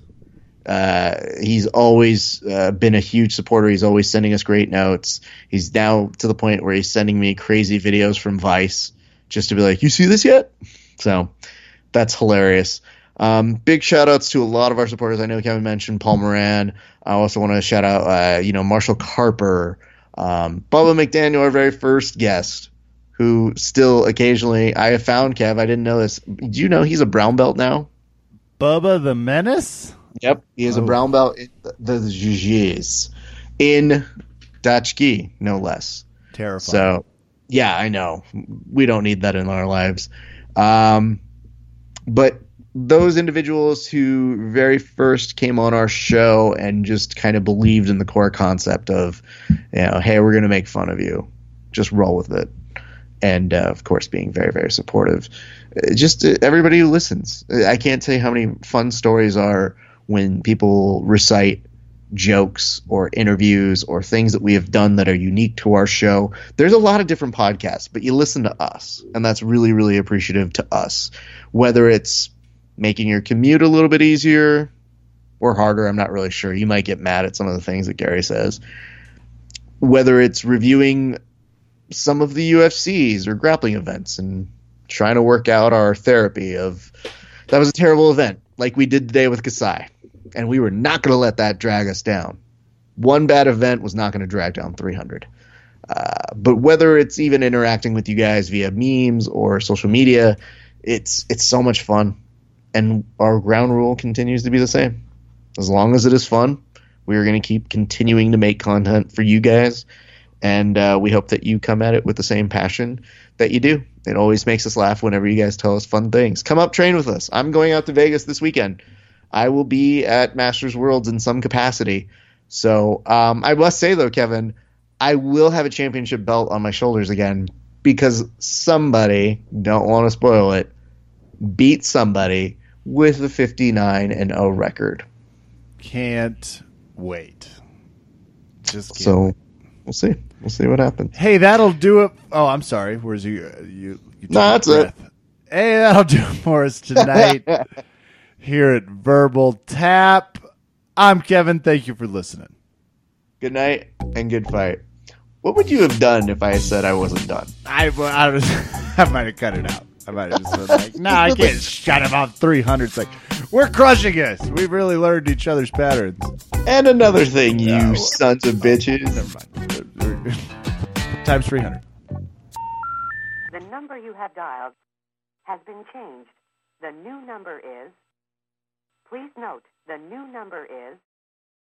Uh, he's always uh, been a huge supporter. He's always sending us great notes. He's now to the point where he's sending me crazy videos from Vice just to be like, "You see this yet?" So that's hilarious. Um, big shout outs to a lot of our supporters. I know Kevin mentioned Paul Moran. I also want to shout out, uh, you know, Marshall Carper, um, Bubba McDaniel, our very first guest, who still occasionally I have found Kev. I didn't know this. Do you know he's a brown belt now? Bubba the Menace. Yep, he is a Oh. brown belt in the, jiu-jitsu in Dutch gi, no less. Terrifying. So, yeah, I know. We don't need that in our lives. Um, but those individuals who very first came on our show and just kind of believed in the core concept of, you know, hey, we're going to make fun of you, just roll with it. And uh, of course, being very, very supportive. Uh, Just uh, everybody who listens. I can't tell you how many fun stories are when people recite jokes or interviews or things that we have done that are unique to our show. There's a lot of different podcasts, but you listen to us, and that's really, really appreciative to us. Whether it's making your commute a little bit easier or harder, I'm not really sure. You might get mad at some of the things that Gary says. Whether it's reviewing some of the UFCs or grappling events and trying to work out our therapy of that was a terrible event, like we did today with Kasai and we were not going to let that drag us down. one bad event was not going to drag down 300. Uh, but whether it's even interacting with you guys via memes or social media, it's it's so much fun, and our ground rule continues to be the same. As long as it is fun, we are going to keep continuing to make content for you guys, and uh, we hope that you come at it with the same passion that you do. It always makes us laugh whenever you guys tell us fun things. Come up, train with us. I'm going out to Vegas this weekend. I will be at Masters Worlds in some capacity. So um, I must say though, Kevin, I will have a championship belt on my shoulders again because somebody, don't want to spoil it, beat somebody with a 59 and 0 record. Can't wait. Just can't So wait. we'll see. We'll see what happens. Hey, that'll do it. Oh, I'm sorry. Where's you? uh, You? you No, that's it. breath. Hey, that'll do it for us tonight here at Verbal Tap. I'm Kevin. Thank you for listening. Good night and good fight. What would you have done if I said I wasn't done? I, I, was, I might have cut it out. I might have just been like, nah, I can't shut him off 300. It's like, we're crushing us. We've really learned each other's patterns. And another thing, you No. sons of bitches. Never mind. Times 300. The number you have dialed has been changed. The new number is. Please note, the new number is